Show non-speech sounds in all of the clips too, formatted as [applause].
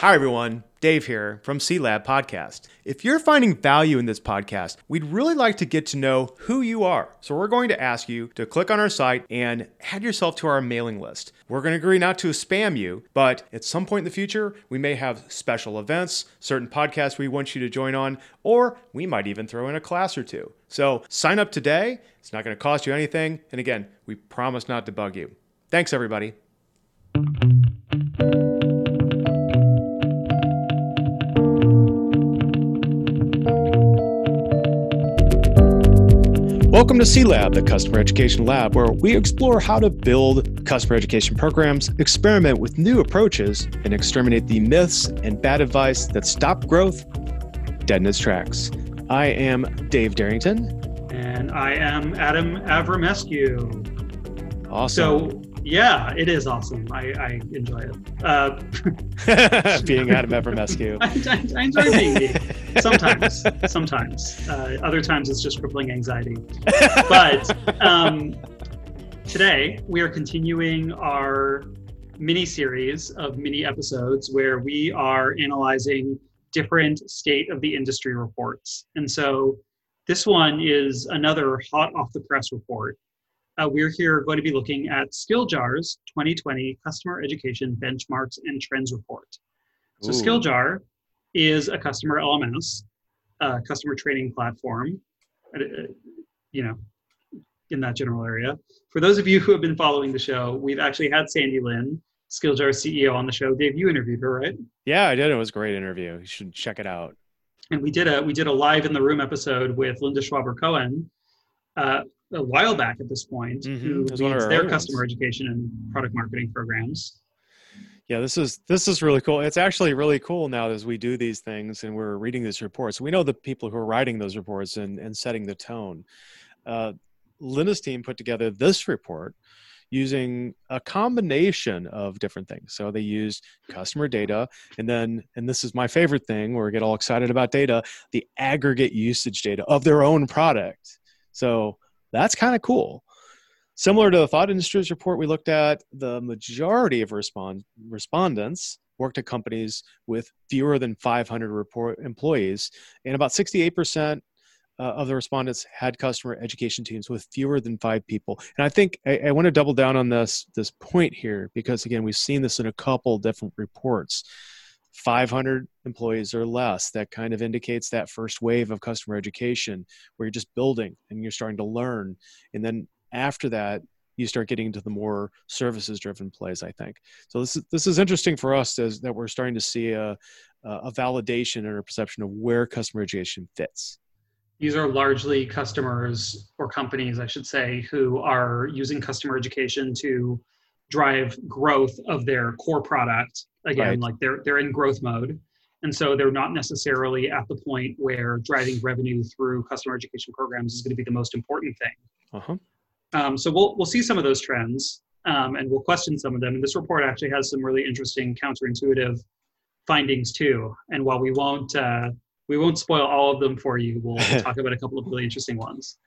Hi, everyone. Dave here from C Lab Podcast. If you're finding value in this podcast, we'd really like to get to know who you are. So, we're going to ask you to click on our site and add yourself to our mailing list. We're going to agree not to spam you, but at some point in the future, we may have special events, certain podcasts we want you to join on, or we might even throw in a class or two. So, sign up today. It's not going to cost you anything. And again, we promise not to bug you. Thanks, everybody. Welcome to C Lab, the customer education lab, where we explore how to build customer education programs, experiment with new approaches, and exterminate the myths and bad advice that stop growth dead in its tracks. I am Dave Derington. And I am Adam Avramescu. Awesome. So, yeah, it is awesome. I, I enjoy it. Uh, [laughs] being [laughs] Adam Avramescu. I, I, I enjoy being me. [laughs] Sometimes. sometimes. Uh, other times it's just crippling anxiety. But um, today we are continuing our mini series of mini episodes where we are analyzing different state of the industry reports. And so this one is another hot off the press report uh, we're here going to be looking at SkillJar's 2020 Customer Education Benchmarks and Trends Report. So Ooh. SkillJar is a customer LMS, uh, customer training platform, uh, you know, in that general area. For those of you who have been following the show, we've actually had Sandi Lin, SkillJar CEO, on the show. Dave, you interviewed her, right? Yeah, I did. It was a great interview. You should check it out. And we did a we did a live in the room episode with Linda Schwaber Cohen, uh, a while back at this point mm-hmm. who leads their customer ones. education and product marketing programs. Yeah, this is this is really cool. It's actually really cool now as we do these things and we're reading these reports. We know the people who are writing those reports and, and setting the tone. Uh, Linda's team put together this report using a combination of different things. So they used customer data, and then, and this is my favorite thing where we get all excited about data, the aggregate usage data of their own product. So that's kind of cool. Similar to the thought industries report we looked at, the majority of respond, respondents worked at companies with fewer than 500 report employees, and about 68% uh, of the respondents had customer education teams with fewer than five people. And I think I, I want to double down on this this point here because again, we've seen this in a couple different reports. 500 employees or less. That kind of indicates that first wave of customer education where you're just building and you're starting to learn. And then after that you start getting into the more services driven plays i think. So this is this is interesting for us as that we're starting to see a a validation and a perception of where customer education fits. These are largely customers or companies i should say who are using customer education to drive growth of their core product again right. like they're they're in growth mode. And so they're not necessarily at the point where driving revenue through customer education programs is going to be the most important thing. Uh-huh. um, so we'll we'll see some of those trends um, and we'll question some of them. And this report actually has some really interesting counterintuitive findings too. And while we won't uh, we won't spoil all of them for you we'll, we'll [laughs] talk about a couple of really interesting ones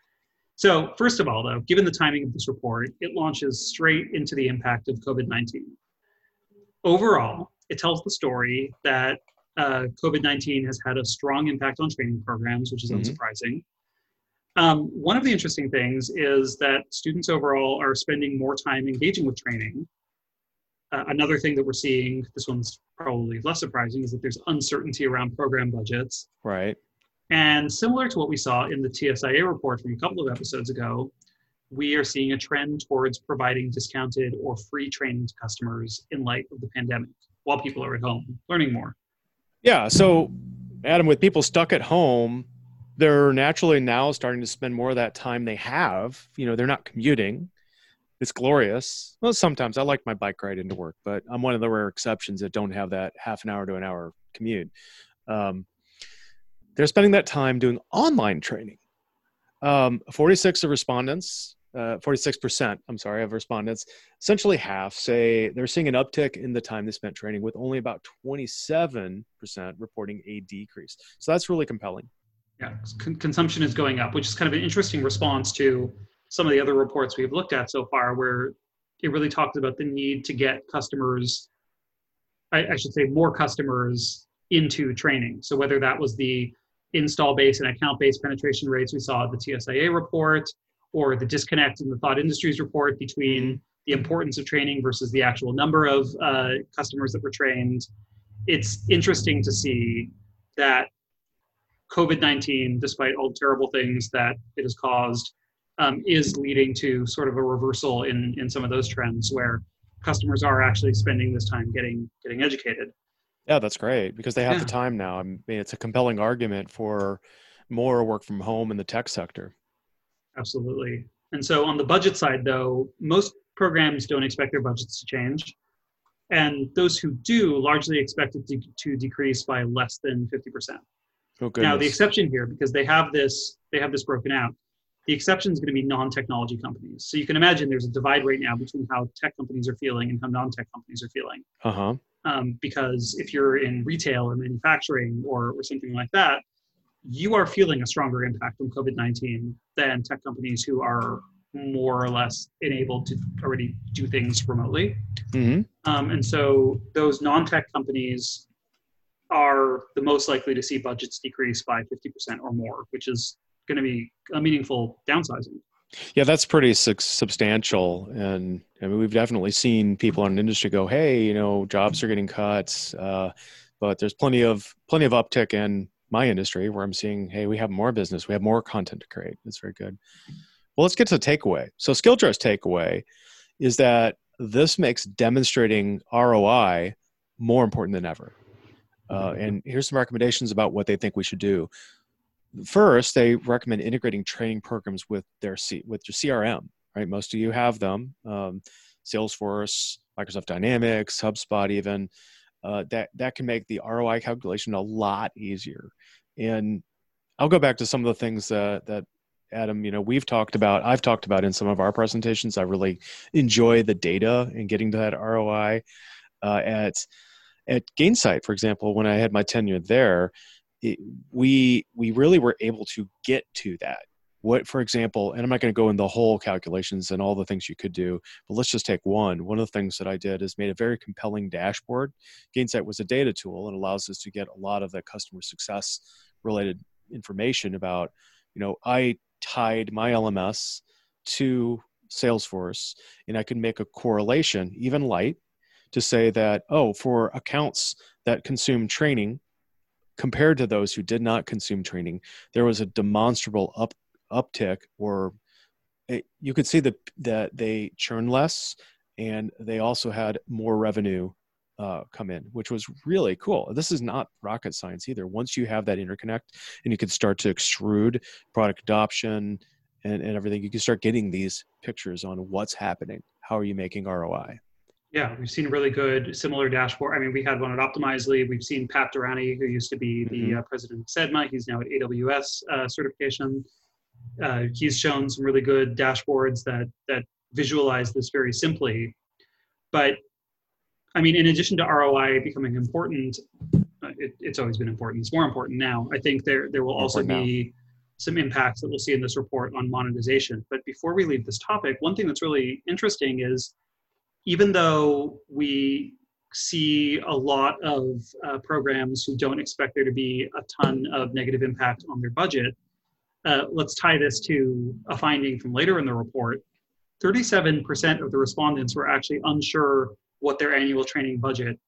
so, first of all, though, given the timing of this report, it launches straight into the impact of COVID 19. Overall, it tells the story that uh, COVID 19 has had a strong impact on training programs, which is mm-hmm. unsurprising. Um, one of the interesting things is that students overall are spending more time engaging with training. Uh, another thing that we're seeing, this one's probably less surprising, is that there's uncertainty around program budgets. Right. And similar to what we saw in the TSIA report from a couple of episodes ago, we are seeing a trend towards providing discounted or free training to customers in light of the pandemic while people are at home learning more. Yeah. So, Adam, with people stuck at home, they're naturally now starting to spend more of that time they have. You know, they're not commuting. It's glorious. Well, sometimes I like my bike ride into work, but I'm one of the rare exceptions that don't have that half an hour to an hour commute. Um, they're spending that time doing online training. Um, 46 of respondents, uh, 46%, I'm sorry, of respondents, essentially half say they're seeing an uptick in the time they spent training, with only about 27% reporting a decrease. So that's really compelling. Yeah, Con- consumption is going up, which is kind of an interesting response to some of the other reports we've looked at so far, where it really talks about the need to get customers I, I should say, more customers into training. So whether that was the install base and account based penetration rates we saw at the TSIA report, or the disconnect in the thought industries report between the importance of training versus the actual number of uh, customers that were trained. It's interesting to see that COVID 19, despite all the terrible things that it has caused, um, is leading to sort of a reversal in, in some of those trends where customers are actually spending this time getting getting educated. Yeah, that's great because they have yeah. the time now. I mean, it's a compelling argument for more work from home in the tech sector. Absolutely. And so on the budget side, though, most programs don't expect their budgets to change. And those who do largely expect it to, to decrease by less than 50%. Oh, now the exception here, because they have this, they have this broken out. The exception is going to be non-technology companies. So you can imagine there's a divide right now between how tech companies are feeling and how non-tech companies are feeling. Uh-huh. Um, because if you're in retail or manufacturing or, or something like that, you are feeling a stronger impact from COVID 19 than tech companies who are more or less enabled to already do things remotely. Mm-hmm. Um, and so those non tech companies are the most likely to see budgets decrease by 50% or more, which is going to be a meaningful downsizing. Yeah, that's pretty su- substantial, and I mean we've definitely seen people in the industry go, "Hey, you know, jobs are getting cut," uh, but there's plenty of plenty of uptick in my industry where I'm seeing, hey, we have more business, we have more content to create. It's very good. Well, let's get to the takeaway. So, Skilljar's takeaway is that this makes demonstrating ROI more important than ever. Uh, and here's some recommendations about what they think we should do. First, they recommend integrating training programs with their C- with your CRM. Right, most of you have them. Um, Salesforce, Microsoft Dynamics, HubSpot, even uh, that that can make the ROI calculation a lot easier. And I'll go back to some of the things that that Adam, you know, we've talked about. I've talked about in some of our presentations. I really enjoy the data and getting to that ROI. Uh, at at Gainsight, for example, when I had my tenure there, it, we we really were able to get to that. What for example and i'm not going to go in the whole calculations and all the things you could do but let's just take one. One of the things that i did is made a very compelling dashboard. Gainsight was a data tool. And allows us to get a lot of the customer success related information about you know i tied my lms to salesforce and i could make a correlation even light to say that oh for accounts that consume training compared to those who did not consume training, there was a demonstrable up uptick or it, you could see that that they churn less and they also had more revenue uh, come in, which was really cool. This is not rocket science either. Once you have that interconnect and you can start to extrude product adoption and, and everything, you can start getting these pictures on what's happening. How are you making ROI? Yeah, we've seen really good similar dashboard. I mean, we had one at Optimizely. We've seen Pat Durrani, who used to be the mm-hmm. uh, president of CEdMA. He's now at AWS uh, certification uh, he's shown some really good dashboards that that visualize this very simply. But I mean, in addition to ROI becoming important, uh, it, it's always been important. It's more important now. I think there there will also be now. some impacts that we'll see in this report on monetization. But before we leave this topic, one thing that's really interesting is even though we see a lot of uh, programs who don't expect there to be a ton of negative impact on their budget, uh, let's tie this to a finding from later in the report. 37% of the respondents were actually unsure what their annual training budget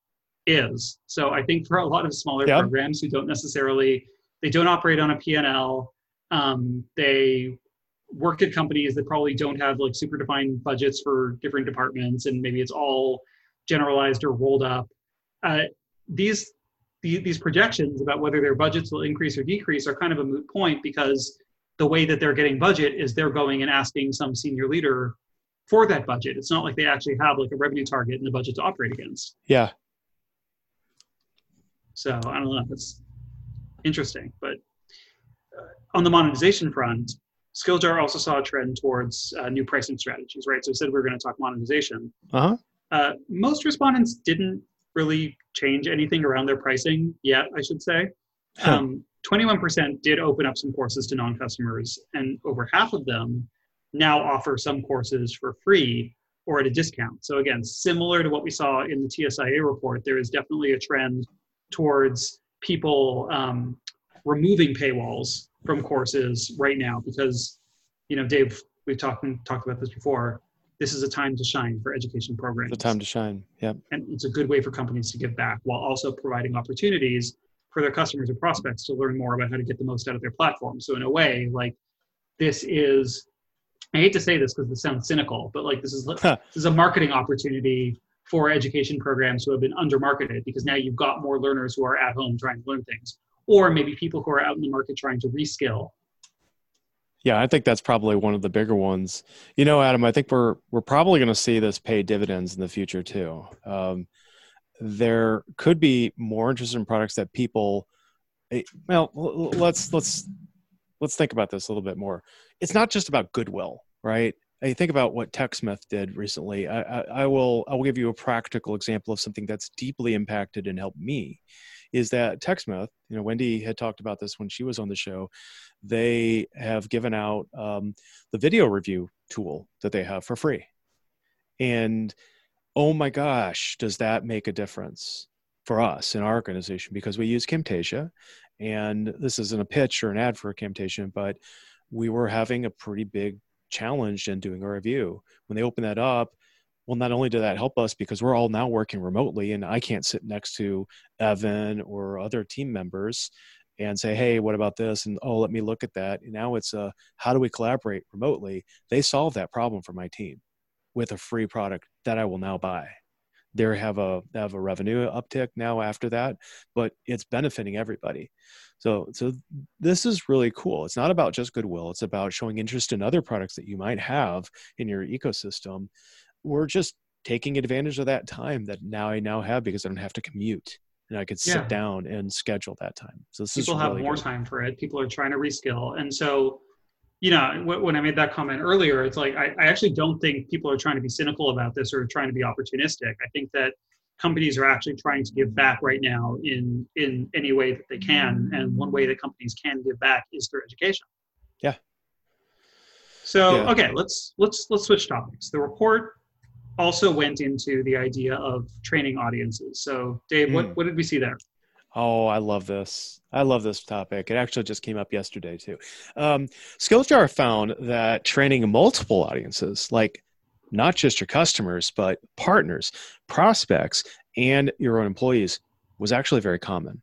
is. So I think for a lot of smaller yep. programs who don't necessarily, they don't operate on a P&L, um, they work at companies that probably don't have like super defined budgets for different departments and maybe it's all generalized or rolled up. Uh, these these projections about whether their budgets will increase or decrease are kind of a moot point because the way that they're getting budget is they're going and asking some senior leader for that budget. It's not like they actually have like a revenue target and a budget to operate against. Yeah. So I don't know. If that's interesting. But uh, on the monetization front, Skilljar also saw a trend towards uh, new pricing strategies, right? So we said we were going to talk monetization. Uh-huh. Uh, most respondents didn't really change anything around their pricing yet, I should say. Huh. Um, 21% did open up some courses to non customers, and over half of them now offer some courses for free or at a discount. So again, similar to what we saw in the TSIA report, there is definitely a trend towards people um, removing paywalls from courses right now because, you know, Dave, we've talked talked about this before. This is a time to shine for education programs. The time to shine. Yep. And it's a good way for companies to give back while also providing opportunities for their customers and prospects to learn more about how to get the most out of their platform. So in a way, like this is I hate to say this because this sounds cynical, but like this is [laughs] this is a marketing opportunity for education programs who have been undermarketed because now you've got more learners who are at home trying to learn things, or maybe people who are out in the market trying to reskill. Yeah, I think that's probably one of the bigger ones. You know, Adam, I think we're we're probably going to see this pay dividends in the future too. Um, there could be more interest in products that people. Eh, well, let's let's let's think about this a little bit more. It's not just about goodwill, right? I think about what TechSmith did recently. I, I, I, will I will give you a practical example of something that's deeply impacted and helped me. Is that TechSmith? You know, Wendy had talked about this when she was on the show. They have given out um, the video review tool that they have for free, and oh my gosh, does that make a difference for us in our organization? Because we use Camtasia, and this isn't a pitch or an ad for Camtasia, but we were having a pretty big challenge in doing a review. When they opened that up, well, not only did that help us because we're all now working remotely, and I can't sit next to Evan or other team members and say, "Hey, what about this?" and "Oh, let me look at that." And now it's a how do we collaborate remotely? They solved that problem for my team with a free product that I will now buy. They have a have a revenue uptick now after that, but it's benefiting everybody. So so this is really cool. It's not about just goodwill. It's about showing interest in other products that you might have in your ecosystem. We're just taking advantage of that time that now I now have because I don't have to commute and I could sit yeah. down and schedule that time. So this is people have more good. time for it. People are trying to reskill, and so you know, when I made that comment earlier, it's like I, I, actually don't think people are trying to be cynical about this or trying to be opportunistic. I think that companies are actually trying to give back right now in in any way that they can, and one way that companies can give back is through education. Yeah. So yeah. okay, let's let's let's switch topics. The report also went into the idea of training audiences. So Dave, mm. what hmm. what did we see there? Oh, I love this. I love this topic. It actually just came up yesterday too. Um, Skillsjar found that training multiple audiences, like not just your customers, but partners, prospects, and your own employees, was actually very common.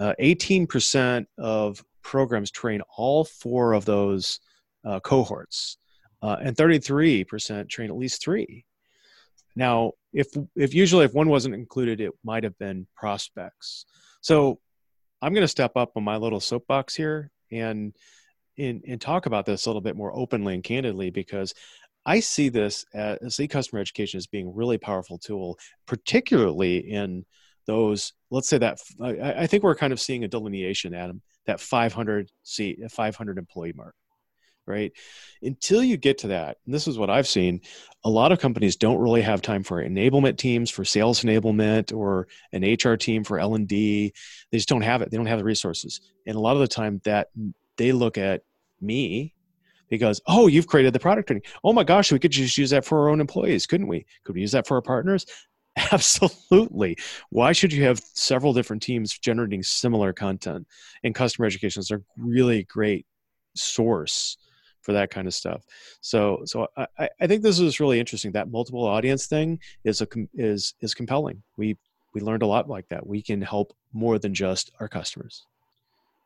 Uh, 18% of programs train all four of those uh, cohorts, uh, and 33% train at least three. Now, if if usually if one wasn't included, it might have been prospects. So I'm going to step up on my little soapbox here and, and and talk about this a little bit more openly and candidly because I see this as see customer education as being a really powerful tool, particularly in those. Let's say that I, I think we're kind of seeing a delineation, Adam, that 500 seat, 500 employee mark right? Until you get to that, and this is what I've seen, a lot of companies don't really have time for enablement teams for sales enablement or an HR team for L&D. They just don't have it. They don't have the resources. And a lot of the time that they look at me because, oh, you've created the product training. Oh my gosh, we could just use that for our own employees, couldn't we? Could we use that for our partners? [laughs] Absolutely. Why should you have several different teams generating similar content? And customer education is a really great source for that kind of stuff. So so I, I think this is really interesting. That multiple audience thing is a is is compelling. We we learned a lot like that. We can help more than just our customers.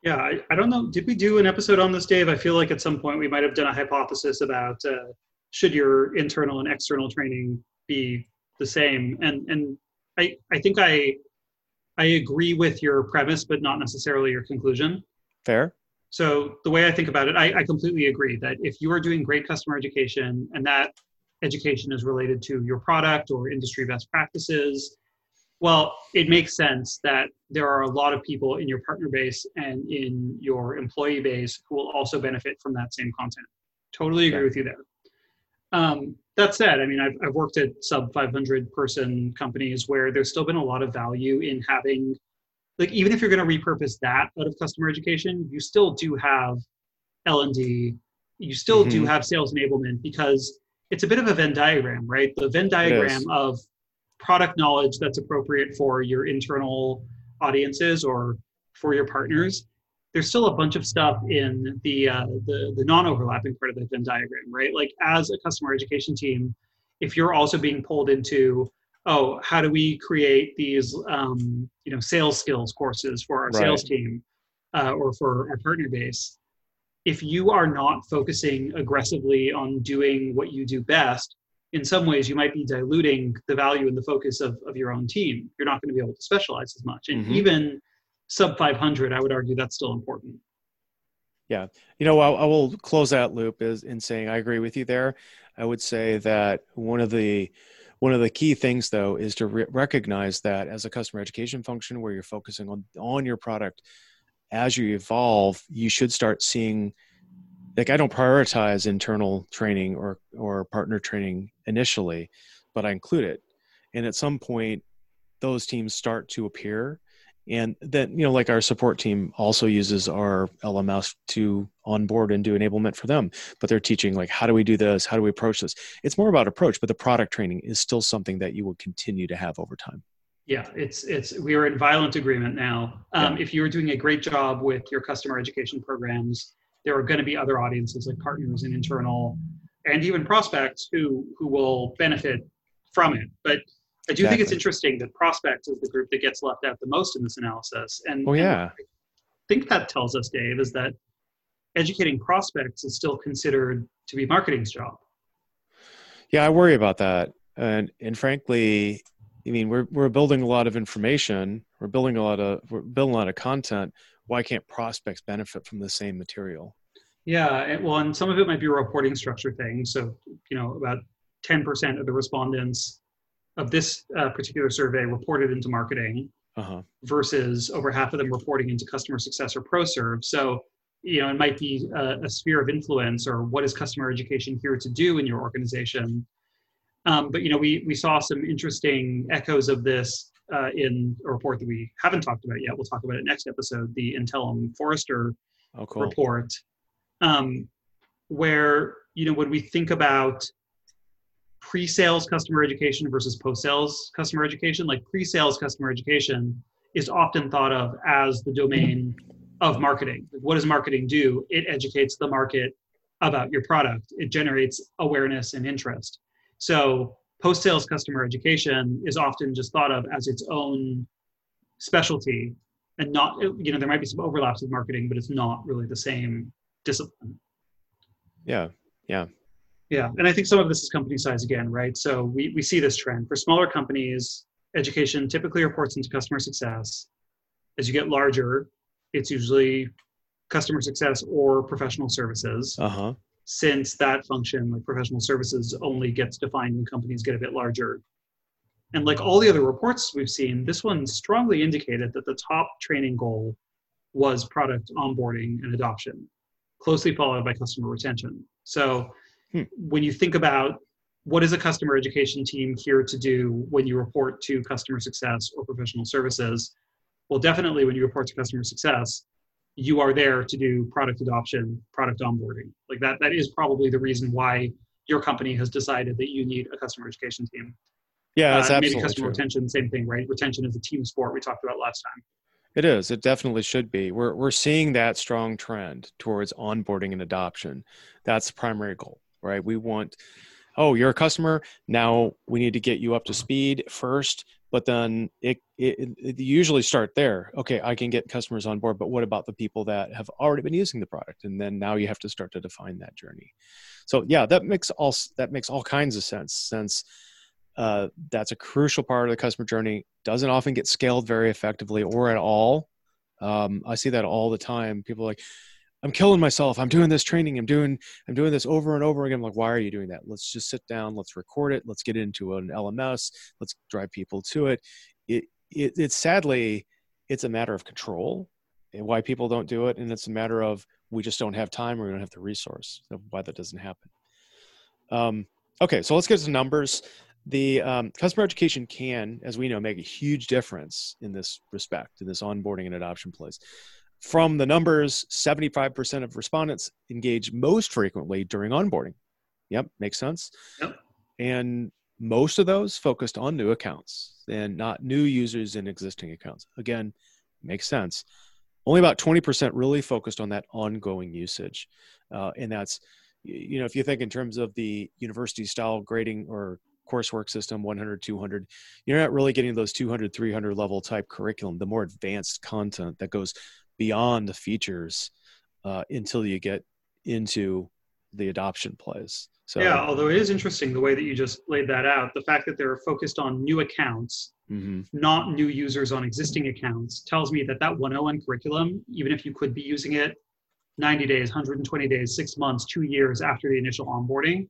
Yeah, I, I don't know. Did we do an episode on this, Dave? I feel like at some point we might have done a hypothesis about uh, should your internal and external training be the same. And and I I think I I agree with your premise, but not necessarily your conclusion. Fair. So the way I think about it, I, I completely agree that if you are doing great customer education and that education is related to your product or industry best practices, well, it makes sense that there are a lot of people in your partner base and in your employee base who will also benefit from that same content. Totally agree yeah. with you there. Um, that said, I mean, I've, I've worked at sub 500 person companies where there's still been a lot of value in having like even if you're going to repurpose that out of customer education you still do have l&d you still mm-hmm. do have sales enablement because it's a bit of a Venn diagram, right? The Venn diagram of product knowledge that's appropriate for your internal audiences or for your partners. There's still a bunch of stuff in the uh, the, the non-overlapping part of the Venn diagram, right? Like as a customer education team, if you're also being pulled into oh how do we create these um, you know sales skills courses for our right. sales team uh, or for our partner base? If you are not focusing aggressively on doing what you do best in some ways you might be diluting the value and the focus of, of your own team. You're not going to be able to specialize as much. And mm-hmm. even sub 500 i would argue that's still important. Yeah. You know I, I will close that loop is in saying i agree with you there. I would say that one of the one of the key things, though, is to re- recognize that as a customer education function where you're focusing on, on your product, as you evolve, you should start seeing like I don't prioritize internal training or or partner training initially, but I include it. And at some point, those teams start to appear and then you know like our support team also uses our lms to onboard and do enablement for them. But they're teaching like how do we do this? How do we approach this? It's more about approach but the product training is still something that you will continue to have over time. Yeah it's it's we are in violent agreement now. Um, yeah. if you're doing a great job with your customer education programs there are going to be other audiences like partners and internal and even prospects who who will benefit from it. But I do exactly. think it's interesting that prospects is the group that gets left out the most in this analysis. And, oh, yeah. And I think that tells us, Dave, is that educating prospects is still considered to be marketing's job. Yeah, I worry about that. And and frankly, I mean, we're we're building a lot of information, we're building a lot of we're building a lot of content. Why can't prospects benefit from the same material? Yeah, and, well, and some of it might be a reporting structure thing. So, you know, about 10% of the respondents of this uh, particular survey reported into marketing uh-huh. versus over half of them reporting into customer success or pro serve. So, you know, it might be a, a, sphere of influence or what is customer education here to do in your organization. Um, but, you know, we, we saw some interesting echoes of this uh, in a report that we haven't talked about yet. We'll talk about it next episode, the Intellum Forrester oh, cool. report, um, where, you know, when we think about pre-sales customer education versus post-sales customer education. Like pre-sales customer education is often thought of as the domain of marketing. What does marketing do? It educates the market about your product. It generates awareness and interest. So post-sales customer education is often just thought of as its own specialty and not you know there might be some overlaps with marketing but it's not really the same discipline. Yeah yeah yeah, and I think some of this is company size again, right? So we, we see this trend. For smaller companies, education typically reports into customer success. As you get larger, it's usually customer success or professional services. Uh-huh. Since that function, like professional services, only gets defined when companies get a bit larger. And like all the other reports we've seen, this one strongly indicated that the top training goal was product onboarding and adoption, closely followed by customer retention. So Hmm. When you think about what is a customer education team here to do when you report to customer success or professional services? Well, definitely when you report to customer success, you are there to do product adoption, product onboarding. Like that, that is probably the reason why your company has decided that you need a customer education team. Yeah, that's uh, absolutely maybe customer true. retention, same thing, right? Retention is a team sport we talked about last time. It is. It definitely should be. We're we're seeing that strong trend towards onboarding and adoption. That's the primary goal right? We want, oh, you're a customer. Now we need to get you up to speed first, but then it, it, it usually start there. Okay, I can get customers on board, but what about the people that have already been using the product? And then now you have to start to define that journey. So yeah, that makes all that makes all kinds of sense since uh, that's a crucial part of the customer journey. Doesn't often get scaled very effectively or at all. Um, I see that all the time. People like, I'm killing myself. I'm doing this training. I'm doing I'm doing this over and over again. I'm like, why are you doing that? Let's just sit down. Let's record it. Let's get into an LMS. Let's drive people to it. It, it it's sadly it's a matter of control and why people don't do it, and it's a matter of we just don't have time or we don't have the resource of why that doesn't happen. Um, okay, so let's get to numbers. The um, customer education can, as we know, make a huge difference in this respect, in this onboarding and adoption place. From the numbers, 75% of respondents engage most frequently during onboarding. Yep, makes sense. Yep. And most of those focused on new accounts and not new users in existing accounts. Again, makes sense. Only about 20% really focused on that ongoing usage. Uh, and that's, you know, if you think in terms of the university style grading or coursework system 100 200 you're not really getting those 200 300 level type curriculum the more advanced content that goes beyond the features uh, until you get into the adoption plays so yeah although it is interesting the way that you just laid that out the fact that they're focused on new accounts mm-hmm. not new users on existing accounts tells me that that 101 curriculum even if you could be using it 90 days 120 days six months two years after the initial onboarding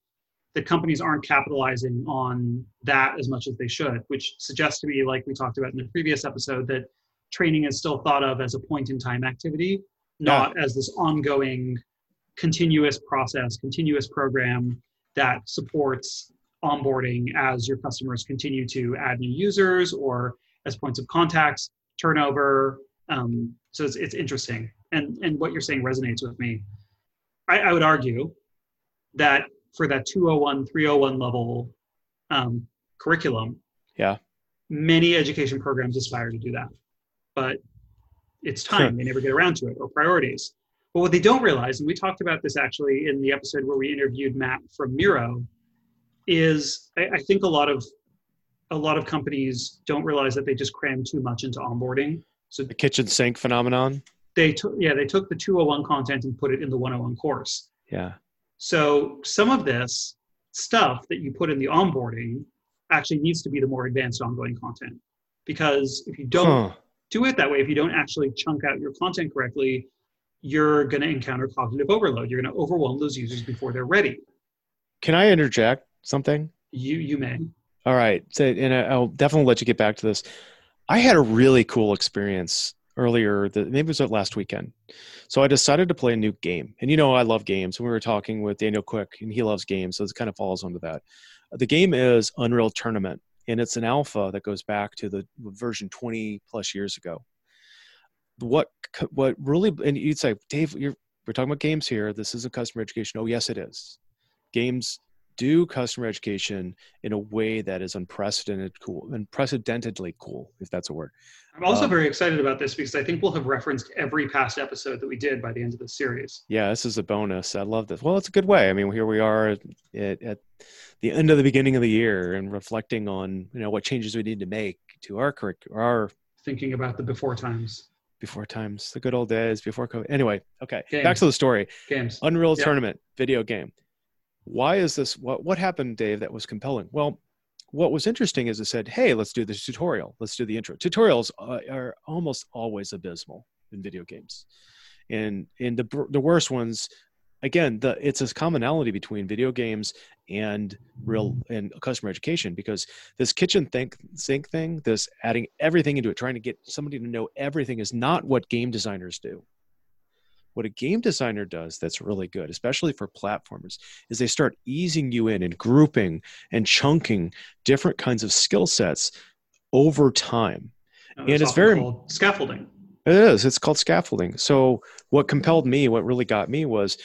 the companies aren't capitalizing on that as much as they should, which suggests to me, like we talked about in the previous episode, that training is still thought of as a point in time activity, not yeah. as this ongoing, continuous process, continuous program that supports onboarding as your customers continue to add new users or as points of contacts, turnover. Um, so it's, it's interesting. And, and what you're saying resonates with me. I, I would argue that for that 201 301 level um, curriculum yeah many education programs aspire to do that but it's time they never get around to it or priorities. But what they don't realize and we talked about this actually in the episode where we interviewed matt from miro is I, I think a lot of a lot of companies don't realize that they just cram too much into onboarding. So the kitchen sink phenomenon? They took yeah they took the 201 content and put it in the 101 course. Yeah. So some of this stuff that you put in the onboarding actually needs to be the more advanced ongoing content. Because if you don't huh. Do it that way, if you don't actually chunk out your content correctly, you're going to encounter cognitive overload. You're going to overwhelm those users before they're ready. Can I interject something? You you may. All right. So, and I'll definitely let you get back to this. I had a really cool experience earlier the, maybe it was last weekend so i decided to play a new game and you know i love games we were talking with daniel quick and he loves games so it kind of falls under that the game is unreal tournament and it's an alpha that goes back to the version 20 plus years ago. What what really and you'd say dave you're we're talking about games here. This is a customer education. Oh yes it is. Games do customer education in a way that is unprecedented cool unprecedentedly cool if that's a word. I'm also um, very excited about this because i think we'll have referenced every past episode that we did by the end of the series. Yeah this is a bonus. I love this. Well it's a good way. I mean here we are at, at the end of the beginning of the year and reflecting on you know what changes we need to make to our curriculum our thinking about the before times. Before times the good old days before covid anyway okay games. back to the story. Games. Unreal yep. tournament video game. Why is this what what happened dave that was compelling? Well what was interesting is it said hey let's do this tutorial. Let's do the intro. Tutorials uh, are almost always abysmal in video games. And in the the worst ones again the it's a commonality between video games and real and customer education because this kitchen think sink thing this adding everything into it trying to get somebody to know everything is not what game designers do what a game designer does that's really good, especially for platformers, is they start easing you in and grouping and chunking different kinds of skill sets over time. Oh, and it's very scaffolding. It is. It's called scaffolding. So what compelled me, what really got me was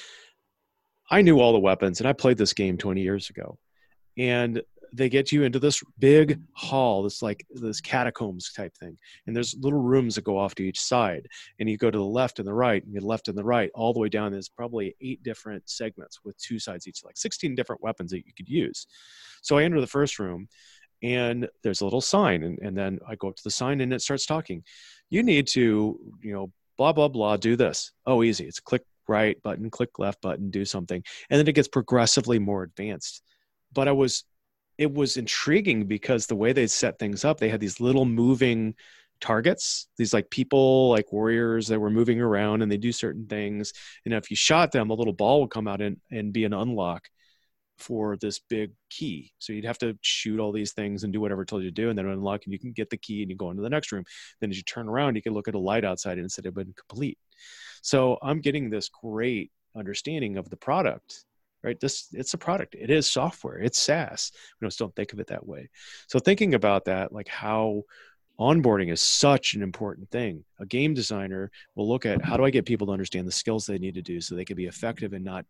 I knew all the weapons and I played this game 20 years ago. And they get you into this big hall this like this catacombs type thing. And there's little rooms that go off to each side. And you go to the left and the right and the left and the right all the way down. There's probably eight different segments with two sides each like 16 different weapons that you could use. So i enter the first room and there's a little sign. And, and then i go up to the sign and it starts talking. You need to you know blah blah blah do this. Oh easy. It's click right button click left button do something and then it gets progressively more advanced but i was it was intriguing because the way they set things up, they had these little moving targets, these like people, like warriors that were moving around and they do certain things. And if you shot them, a little ball would come out and, and be an unlock for this big key. So you'd have to shoot all these things and do whatever it told you to do, and then unlock, and you can get the key and you go into the next room. Then as you turn around, you can look at a light outside and it said it had been complete. So I'm getting this great understanding of the product right this it's a product it is software it's saas we just don't think of it that way so thinking about that like how onboarding is such an important thing a game designer will look at how do i get people to understand the skills they need to do so they can be effective and not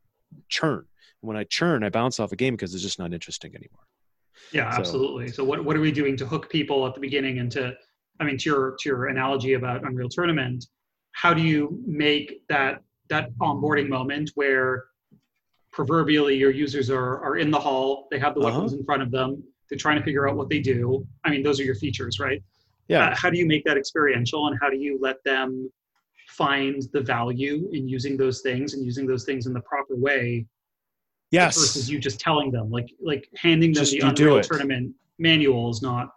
churn. When I churn, I bounce off a game because it's just not interesting anymore. Yeah, so, absolutely. So what what are we doing to hook people at the beginning and to I mean to your to your analogy about Unreal Tournament, how do you make that that onboarding moment where proverbially your users are are in the hall, they have the uh-huh. weapons in front of them, they're trying to figure out what they do. I mean, those are your features, right? Yeah. Uh, how do you make that experiential and how do you let them find the value in using those things and using those things in the proper way yes versus you just telling them like like handing them just the unreal tournament manual is not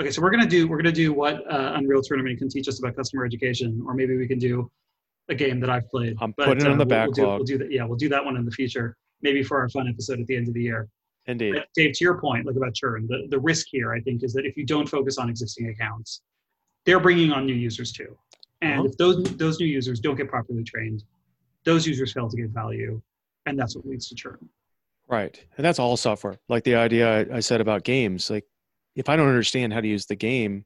okay so we're going to do we're going to do what uh, unreal tournament can teach us about customer education or maybe we can do a game that i've played. I'm but, putting it uh, on the we'll, backlog we'll do, we'll do that yeah we'll do that one in the future maybe for our fun episode at the end of the year. Indeed. But dave to your point like about churn the, the risk here i think is that if you don't focus on existing accounts they're bringing on new users too. And uh-huh. if those those new users don't get properly trained those users fail to get value and that's what leads to churn. Right. And that's all software. Like the idea I, I said about games like if i don't understand how to use the game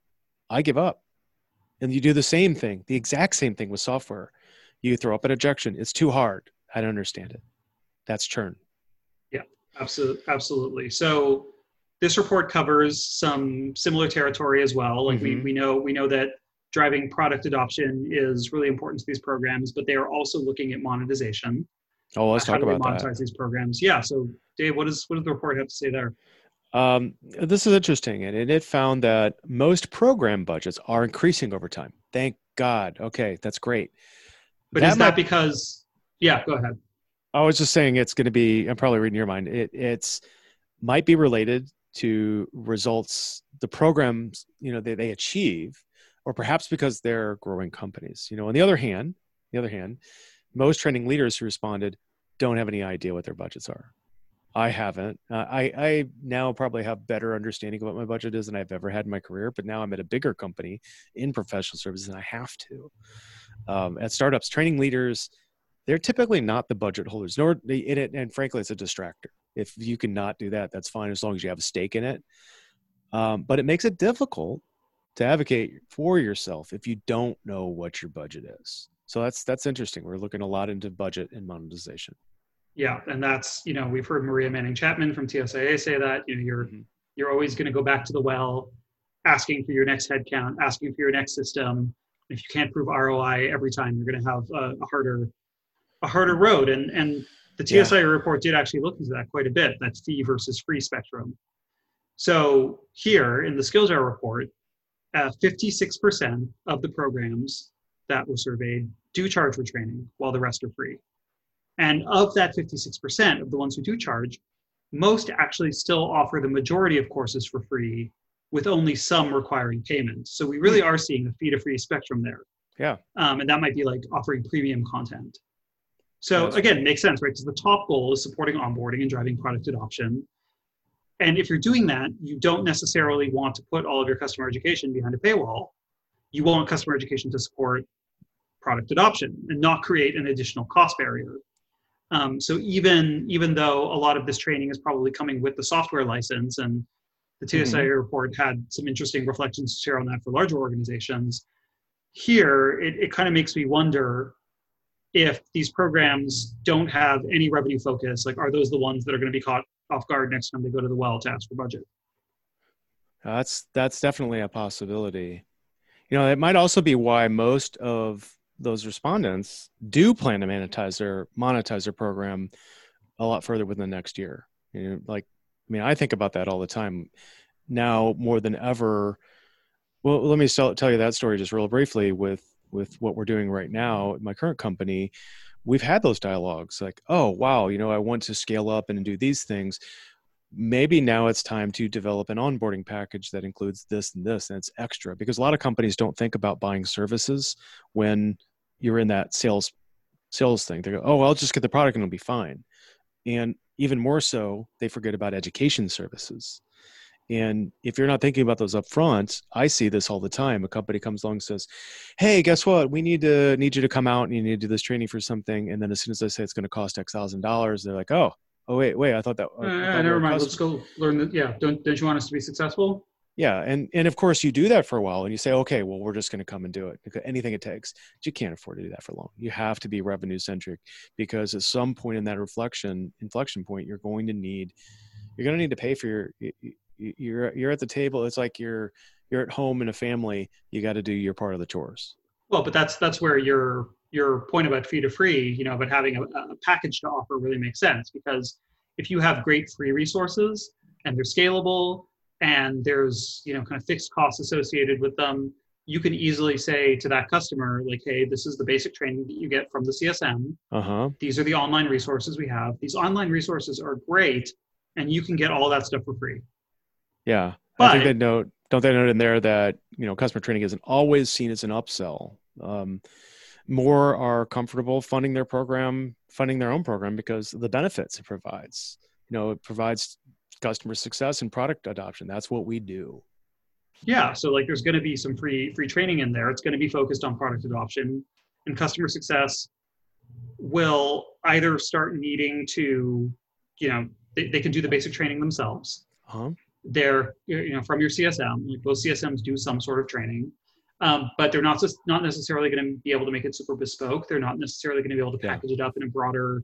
i give up and you do the same thing the exact same thing with software you throw up an objection it's too hard i don't understand it that's churn yeah absolutely absolutely so this report covers some similar territory as well like mm-hmm. we, we know we know that driving product adoption is really important to these programs, but they are also looking at monetization. Oh, let's talk about monetize that. these programs. Yeah. So, Dave, what does what does the report have to say there? Um, this is interesting, and it found that most program budgets are increasing over time. Thank God. Okay, that's great. But that is that because? Yeah, go ahead. I was just saying it's going to be. I'm probably reading your mind. It it's might be related to results the programs you know they, they achieve or perhaps because they're growing companies. You know, on the other hand, the other hand, most training leaders who responded don't have any idea what their budgets are. I haven't. Uh, I, I now probably have better understanding of what my budget is than I've ever had in my career. But now I'm at a bigger company in professional services, and I have to. Um, at startups, training leaders, they're typically not the budget holders. Nor in it, and frankly, it's a distractor. If you cannot do that, that's fine as long as you have a stake in it. Um, but it makes it difficult to advocate for yourself if you don't know what your budget is. So that's that's interesting. We're looking a lot into budget and monetization. Yeah, and that's you know we've heard Maria Manning Chapman from TSIA say that you know you're mm-hmm. you're always going to go back to the well, asking for your next headcount, asking for your next system. If you can't prove ROI every time, you're going to have a, a harder a harder road. And and the TSIA yeah. report did actually look into that quite a bit. That fee versus free spectrum. So here in the Skills Skilljar report, uh, 56% of the programs that were surveyed do charge for training, while the rest are free. And of that 56% of the ones who do charge, most actually still offer the majority of courses for free, with only some requiring payment. So we really are seeing a fee to free spectrum there. Yeah. Um, and that might be like offering premium content. So That's again, makes sense, right? Because the top goal is supporting onboarding and driving product adoption. And if you're doing that, you don't necessarily want to put all of your customer education behind a paywall. You want customer education to support product adoption and not create an additional cost barrier. Um, so even even though a lot of this training is probably coming with the software license, and the TSIA mm-hmm. report had some interesting reflections to share on that for larger organizations, here it, it kind of makes me wonder if these programs don't have any revenue focus, like are those the ones that are going to be caught off guard next time they go to the well to ask for budget. That's that's definitely a possibility. You know, it might also be why most of those respondents do plan to monetize their monetize their program a lot further within the next year. You know, like I mean, I think about that all the time now more than ever. Well, let me tell you that story just real briefly with with what we're doing right now at my current company we've had those dialogues like oh wow you know i want to scale up and do these things maybe now it's time to develop an onboarding package that includes this and this and it's extra because a lot of companies don't think about buying services when you're in that sales sales thing they go oh i'll just get the product and it'll be fine and even more so they forget about education services and if you're not thinking about those up front, I see this all the time. A company comes along and says, Hey, guess what? We need to need you to come out and you need to do this training for something. And then as soon as I say it's going to cost X thousand dollars, they're like, Oh, oh wait, wait, I thought that. Uh, I thought never mind. Let's go learn. The, yeah. Don't, don't you want us to be successful? Yeah, and and of course you do that for a while, and you say, okay, well, we're just going to come and do it anything it takes. But you can't afford to do that for long. You have to be revenue centric because at some point in that reflection inflection point, you're going to need you're going to need to pay for your you're you're at the table. It's like you're you're at home in a family. You got to do your part of the chores. Well, but that's that's where your your point about fee to free, you know, about having a, a package to offer really makes sense because if you have great free resources and they're scalable and there's you know kind of fixed costs associated with them you can easily say to that customer like hey this is the basic training that you get from the csm uh-huh. these are the online resources we have. These online resources are great and you can get all that stuff for free. Yeah. But, i think they note don't they note in there that you know customer training isn't always seen as an upsell? Um, more are comfortable funding their program funding their own program because of the benefits it provides. You know it provides customer success and product adoption. That's what we do. Yeah, so like there's going to be some free free training in there. It's going to be focused on product adoption and customer success will either start needing to, you know, they, they can do the basic training themselves. Uh-huh. They're, you know, from your CSM, like most CSMs do some sort of training, um, but they're not just not necessarily going to be able to make it super bespoke. They're not necessarily going to be able to package yeah. it up in a broader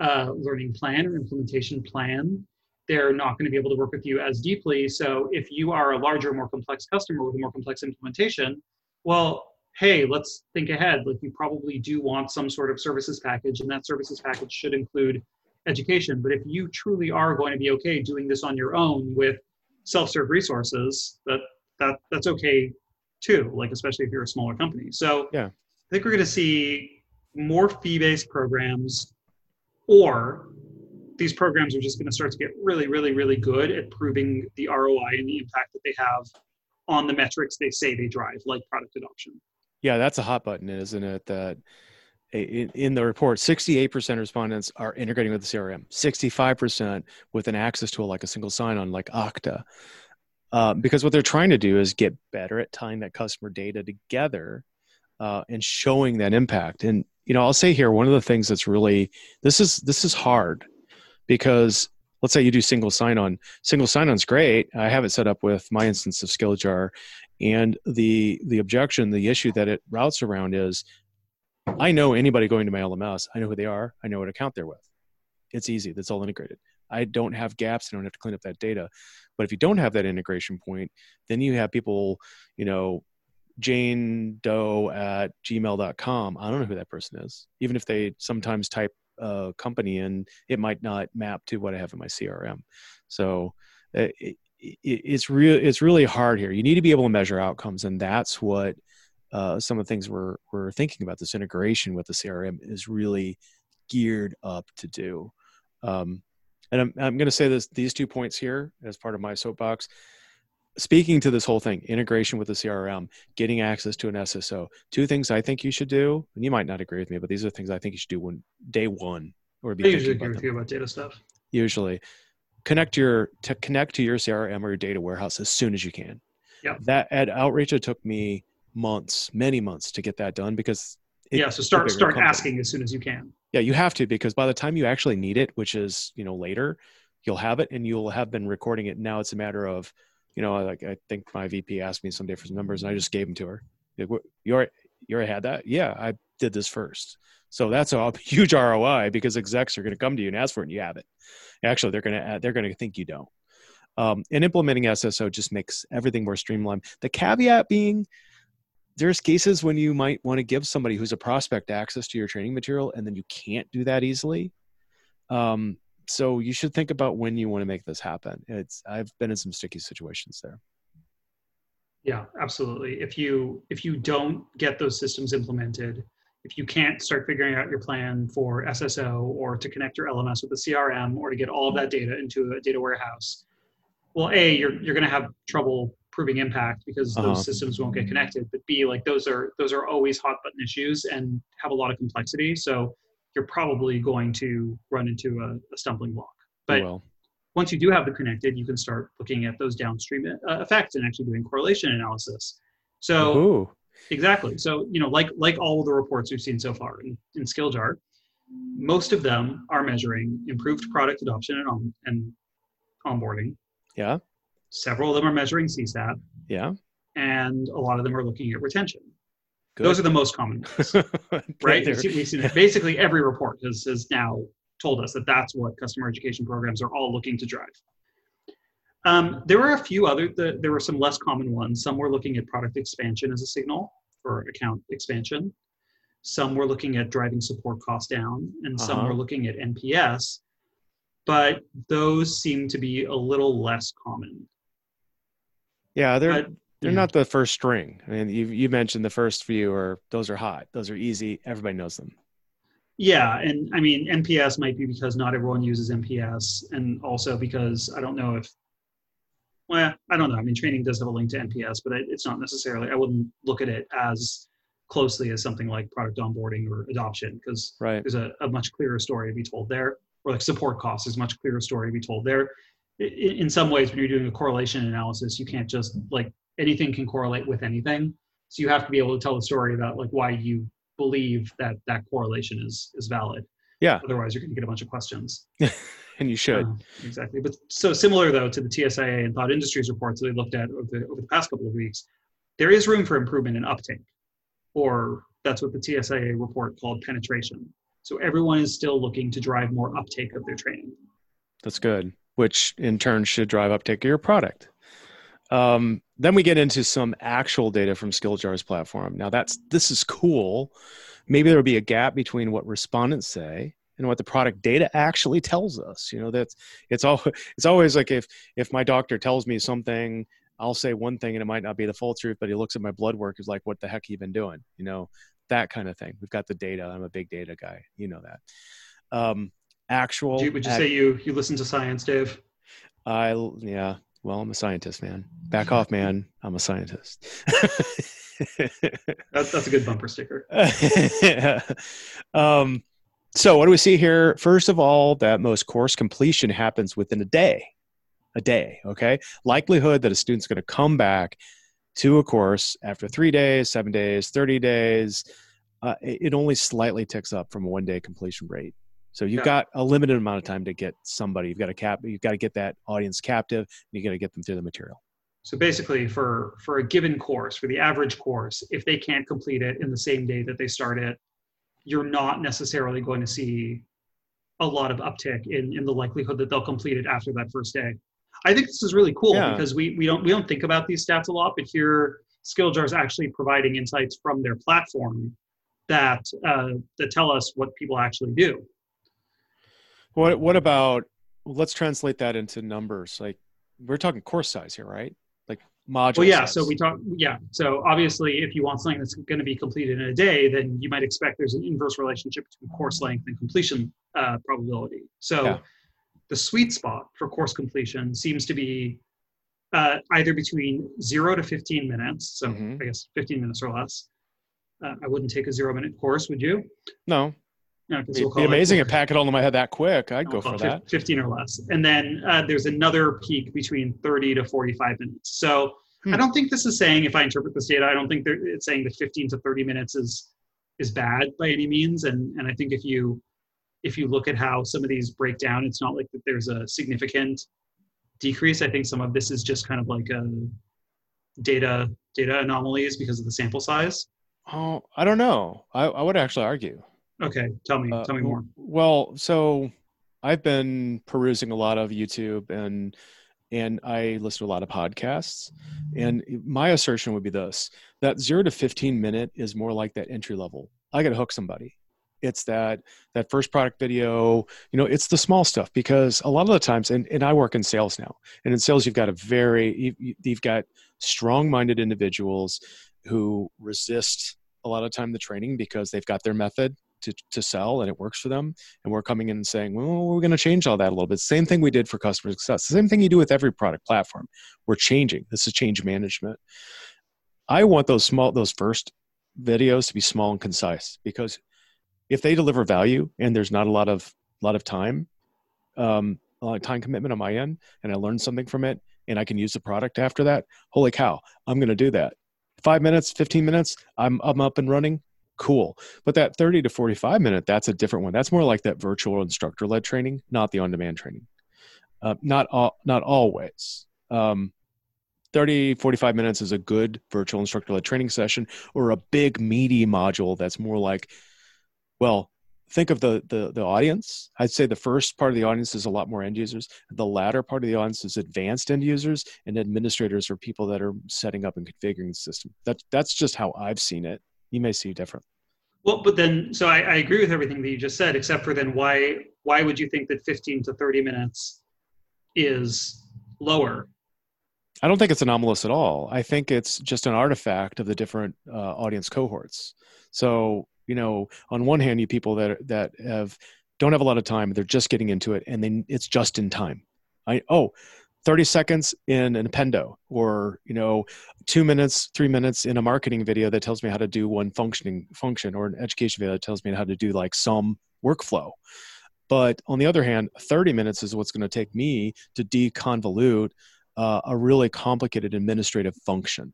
uh, learning plan or implementation plan they're not going to be able to work with you as deeply. So if you are a larger, more complex customer with a more complex implementation, well, hey, let's think ahead. Like you probably do want some sort of services package, and that services package should include education. But if you truly are going to be okay doing this on your own with self-serve resources, that that that's okay too. Like especially if you're a smaller company. So yeah, I think we're going to see more fee-based programs or these programs are just going to start to get really, really, really good at proving the ROI and the impact that they have on the metrics they say they drive, like product adoption. Yeah, that's a hot button, isn't it? That in, the report, 68% of respondents are integrating with the CRM, 65% with an access tool like a single sign-on, like Okta. Uh, because what they're trying to do is get better at tying that customer data together uh, and showing that impact. And you know, I'll say here one of the things that's really this is this is hard because let's say you do single sign-on. Single sign-on is great. I have it set up with my instance of skilljar and the the objection the issue that it routes around is i know anybody going to my lms i know who they are. I know what account they're with. It's easy. That's all integrated. I don't have gaps. I don't have to clean up that data. But if you don't have that integration point then you have people you know jane doe at gmail.com i don't know who that person is even if they sometimes type uh, company and it might not map to what I have in my CRM. So uh, it, it, it's real. It's really hard here. You need to be able to measure outcomes, and that's what uh, some of the things we're we're thinking about. This integration with the CRM is really geared up to do. Um, and I'm I'm going to say this these two points here as part of my soapbox speaking to this whole thing integration with the crm getting access to an sso two things i think you should do and you might not agree with me but these are things i think you should do when day one or be I usually agree with you about data stuff. Usually. Connect your to connect to your crm or your data warehouse as soon as you can. Yeah. That at outreach it took me months many months to get that done because yeah so start start company. asking as soon as you can. Yeah you have to because by the time you actually need it which is you know later you'll have it and you'll have been recording it. Now it's a matter of you know, like I think my VP asked me someday for some numbers, and I just gave them to her. Like, you already, you already had that? Yeah, I did this first. So that's a [laughs] huge ROI because execs are going to come to you and ask for it, and you have it. Actually, they're going to they're going to think you don't. Um, and implementing SSO just makes everything more streamlined. The caveat being, there's cases when you might want to give somebody who's a prospect access to your training material, and then you can't do that easily. Um, so you should think about when you want to make this happen. It's I've been in some sticky situations there. Yeah, absolutely. If you if you don't get those systems implemented, if you can't start figuring out your plan for SSO or to connect your LMS with the CRM or to get all of that data into a data warehouse, well, A, you're you're gonna have trouble proving impact because those uh-huh. systems won't get connected. But B, like those are those are always hot button issues and have a lot of complexity. So you're probably going to run into a, a stumbling block. But well. once you do have the connected, you can start looking at those downstream uh, effects and actually doing correlation analysis. So Ooh. exactly. So you know, like like all the reports we've seen so far in, in Skilljar, most of them are measuring improved product adoption and on and onboarding. Yeah. Several of them are measuring CSAT. Yeah. And a lot of them are looking at retention. Good. Those are the most common [laughs] ones, right? We've seen, we've seen basically every report has, has now told us that that's what customer education programs are all looking to drive. Um, there were a few other, the, there were some less common ones. Some were looking at product expansion as a signal for account expansion. Some were looking at driving support costs down, and some uh-huh. were looking at NPS. But those seem to be a little less common. Yeah, they're but, they're yeah. not the first string. I mean, you you mentioned the first few are those are hot. Those are easy. Everybody knows them. Yeah, and I mean NPS might be because not everyone uses NPS, and also because I don't know if well, I don't know. I mean, training does have a link to NPS, but it's not necessarily. I wouldn't look at it as closely as something like product onboarding or adoption because right. there's a, a, much clearer story to be told there, or like support costs is much clearer story to be told there. In, in some ways, when you're doing a correlation analysis, you can't just like anything can correlate with anything. So you have to be able to tell the story about like why you believe that that correlation is is valid. Yeah. Otherwise, you're going to get a bunch of questions. [laughs] and you should. Uh, exactly. But so similar though to the TSIA and Thought Industries reports that we looked at over the, over the past couple of weeks, there is room for improvement in uptake, or that's what the TSIA report called penetration. So everyone is still looking to drive more uptake of their training. That's good, which in turn should drive uptake of your product. Um, then we get into some actual data from Skilljar's platform. Now that's this is cool. Maybe there'll be a gap between what respondents say and what the product data actually tells us. You know, that's it's all [laughs] it's always like if if my doctor tells me something, I'll say one thing and it might not be the full truth, but he looks at my blood work is like, what the heck you been doing? You know, that kind of thing. We've got the data. I'm a big data guy. You know that. Um, actual. Would you, would you say you you listen to science, Dave? I yeah. Well, I'm a scientist, man. Back off, man. I'm a scientist. that's that's a good bumper sticker. [laughs] yeah. um, so what do we see here? First of all, that most course completion happens within a day. A day, okay? Likelihood that a student's going to come back to a course after three days, seven days, 30 days, uh, it only slightly ticks up from a one day completion rate. So you've yeah. got a limited amount of time to get somebody. You've got to cap. You've got to get that audience captive. And you got to get them through the material. So basically, for for a given course, for the average course, if they can't complete it in the same day that they start it, you're not necessarily going to see a lot of uptick in, in the likelihood that they'll complete it after that first day. I think this is really cool yeah. because we, we don't we don't think about these stats a lot, but here Skilljar is actually providing insights from their platform that uh, that tell us what people actually do. What what about let's translate that into numbers. Like we're talking course size here, right? Like module. Well, yeah. Size. So we talk. Yeah. So obviously, if you want something that's going to be completed in a day, then you might expect there's an inverse relationship between course length and completion uh, probability. So yeah. the sweet spot for course completion seems to be uh, either between zero to 15 minutes. So mm-hmm. I guess 15 minutes or less. Uh, I wouldn't take a zero minute course, would you? No. No, it'd we'll be amazing if pack it all in my head that quick. I'd go for that. 15 or less. And then uh, there's another peak between 30 to 45 minutes. So hmm. I don't think this is saying, if I interpret this data, I don't think it's saying that 15 to 30 minutes is is bad by any means. And and I think if you if you look at how some of these break down, it's not like that there's a significant decrease. I think some of this is just kind of like a data data anomalies because of the sample size. Oh, I don't know. I, I would actually argue. Okay, tell me, uh, tell me more. Well, so I've been perusing a lot of YouTube and and I listen to a lot of podcasts. And my assertion would be this: that zero to fifteen minute is more like that entry level. I got to hook somebody. It's that that first product video. You know, it's the small stuff because a lot of the times, and, and I work in sales now, and in sales you've got a very you, you've got strong-minded individuals who resist a lot of time the training because they've got their method to, to sell and it works for them. And we're coming in and saying, well, we're going to change all that a little bit. Same thing we did for customer success. The same thing you do with every product platform. We're changing. This is change management. I want those small, those first videos to be small and concise because if they deliver value and there's not a lot of, lot of time, um, a lot of time commitment on my end, and I learn something from it, and I can use the product after that. Holy cow, I'm going to do that. Five minutes, 15 minutes, I'm, I'm up and running cool. But that 30 to 45 minute, that's a different one. That's more like that virtual instructor led training, not the on demand training. Uh, not all, not always. Um, 30, 45 minutes is a good virtual instructor led training session or a big meaty module that's more like, well, think of the, the the audience i'd say the first part of the audience is a lot more end users the latter part of the audience is advanced end users and administrators or people that are setting up and configuring the system that's that's just how i've seen it you may see different well but then so I, I agree with everything that you just said except for then why why would you think that 15 to 30 minutes is lower I don't think it's anomalous at all. I think it's just an artifact of the different uh, audience cohorts. So you know on one hand you people that that have don't have a lot of time they're just getting into it and then it's just in time i oh 30 seconds in an appendo or you know two minutes three minutes in a marketing video that tells me how to do one functioning function or an education video that tells me how to do like some workflow but on the other hand 30 minutes is what's going to take me to deconvolute uh, a really complicated administrative function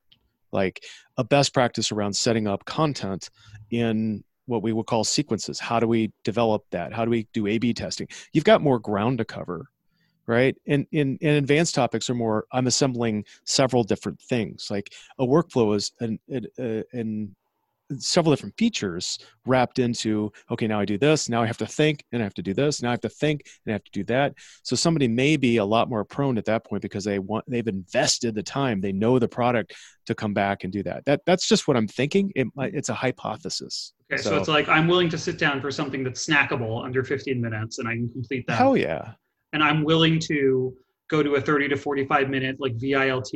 like a best practice around setting up content in what we would call sequences. How do we develop that? How do we do A B testing? You've got more ground to cover, right? And in, in advanced topics are more, I'm assembling several different things. Like a workflow is an, an, uh, an several different features wrapped into okay now i do this now i have to think and i have to do this now i have to think and i have to do that so somebody may be a lot more prone at that point because they want they've invested the time they know the product to come back and do that that that's just what i'm thinking it, it's a hypothesis okay so, so it's like i'm willing to sit down for something that's snackable under 15 minutes and i can complete that hell yeah and i'm willing to go to a 30 to 45 minute like vilt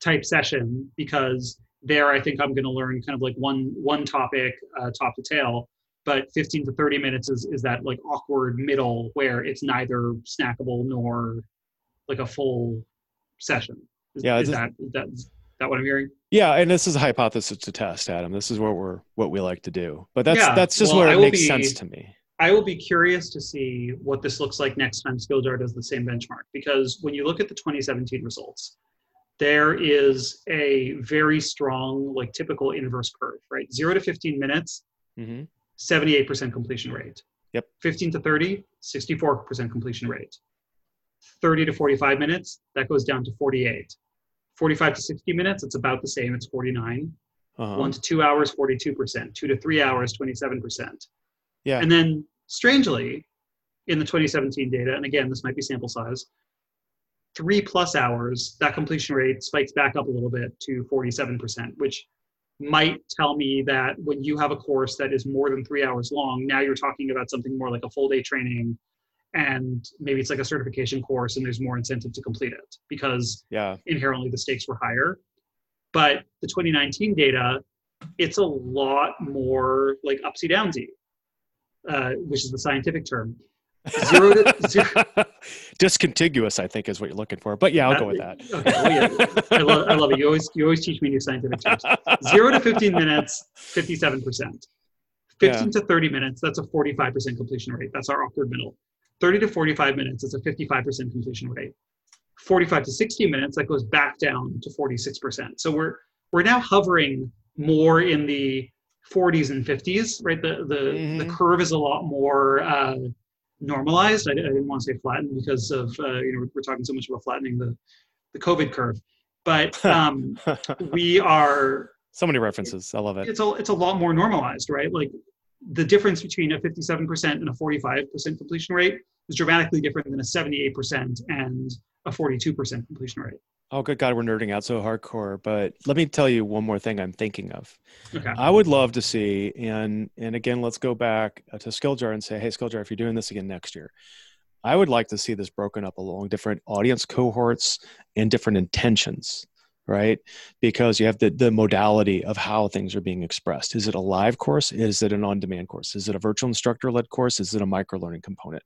type session because there i think i'm going to learn kind of like one one topic uh, top to tail. But 15 to 30 minutes is, is that like awkward middle where it's neither snackable nor like a full session. Is, yeah is that is that is that what i'm hearing? Yeah and this is a hypothesis to test adam. This is what we're what we like to do. But that's yeah. that's just well, where it makes be, sense to me i will be curious to see what this looks like next time skilljar does the same benchmark because when you look at the 2017 results there is a very strong, like typical inverse curve, right? Zero to 15 minutes, mm-hmm. 78% completion rate. Yep. 15 to 30, 64% completion rate. 30 to 45 minutes, that goes down to 48. 45 to 60 minutes, it's about the same, it's 49. Uh-huh. One to two hours, 42%. Two to three hours, 27%. Yeah. And then strangely, in the 2017 data, and again, this might be sample size, three plus hours, that completion rate spikes back up a little bit to 47%, which might tell me that when you have a course that is more than three hours long, now you're talking about something more like a full day training and maybe it's like a certification course and there's more incentive to complete it because yeah. inherently the stakes were higher. But the 2019 data, it's a lot more like upsy downsy, uh, which is the scientific term [laughs] zero to zero. Discontiguous, I think, is what you're looking for. But yeah, I'll go with that. Okay, well, yeah. I, love, I love it. You always you always teach me new scientific terms. [laughs] Zero to 15 minutes, 57 percent. 15 yeah. to 30 minutes, that's a 45% completion rate. That's our awkward middle. 30 to 45 minutes, it's a 55% completion rate. 45 to 60 minutes, that goes back down to 46%. So we're we're now hovering more in the 40s and 50s, right? The the mm-hmm. the curve is a lot more uh, normalized. I, I, didn't want to say flattened because of uh, you know we're talking so much about flattening the the COVID curve, but [laughs] um, we are so many references. I love it. It's a it's a lot more normalized, right? Like the difference between a 57% and a 45% completion rate is dramatically different than a 78% and a 42% completion rate. Oh, good God, we're nerding out so hardcore. But let me tell you one more thing I'm thinking of. Okay. I would love to see, and and again, let's go back uh, to Skilljar and say, hey, Skilljar, if you're doing this again next year, I would like to see this broken up along different audience cohorts and different intentions, right? Because you have the, the modality of how things are being expressed. Is it a live course? Is it an on demand course? Is it a virtual instructor led course? Is it a micro learning component?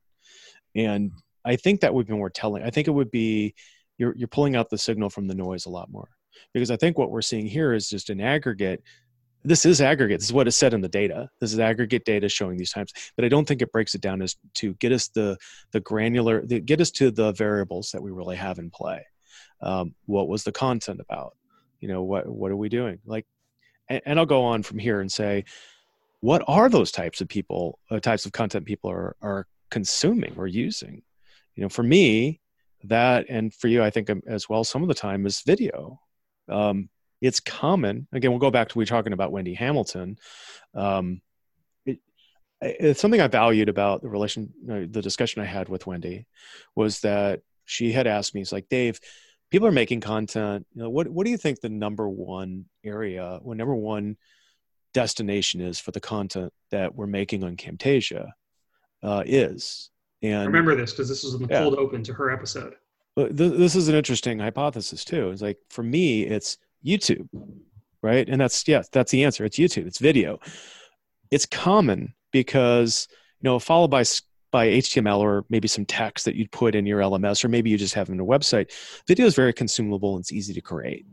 And I think that would be more telling. I think it would be you're you're pulling out the signal from the noise a lot more. Because i think what we're seeing here is just an aggregate this is aggregate this is what is said in the data. This is aggregate data showing these times but i don't think it breaks it down as to get us the the granular the, get us to the variables that we really have in play. Um, what was the content about? You know what what are we doing? Like and, and i'll go on from here and say what are those types of people uh, types of content people are are consuming or using? You know for me that and for you i think um, as well some of the time is video. Um, it's common. Again we'll go back to we talking about wendy hamilton. Um, it, it's something i valued about the relation uh, the discussion i had with wendy was that she had asked me it's like dave people are making content. You know what, what do you think the number one area or number one destination is for the content that we're making on camtasia uh, is and remember this because this was in the yeah. cold open to her episode. But th- this is an interesting hypothesis too. It's like for me, it's YouTube, right? And that's yes, that's the answer. It's YouTube. It's video. It's common because you know followed by by HTML or maybe some text that you'd put in your LMS, or maybe you just have in a website. Video is very consumable and it's easy to create.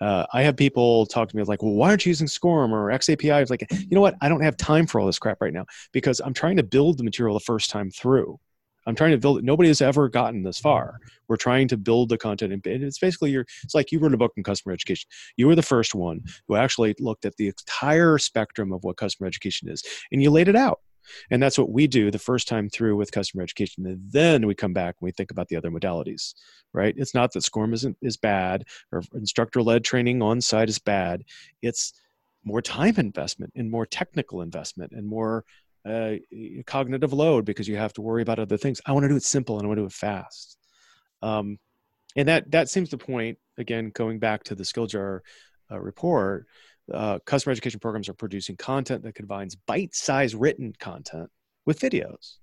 Uh, I have people talk to me like, well, why aren't you using SCORM or XAPI? It's like, you know what? I don't have time for all this crap right now because I'm trying to build the material the first time through. I'm trying to build it. Nobody has ever gotten this far. We're trying to build the content, and it's basically your. It's like you wrote a book on customer education. You were the first one who actually looked at the entire spectrum of what customer education is, and you laid it out. And that's what we do the first time through with customer education. And then we come back and we think about the other modalities, right? It's not that SCORM isn't is bad or instructor led training on site is bad. It's more time investment and more technical investment and more uh, cognitive load because you have to worry about other things. I want to do it simple and I want to do it fast. Um, and that that seems the point. Again, going back to the Skilljar uh, report, uh, customer education programs are producing content that combines bite-sized written content with videos.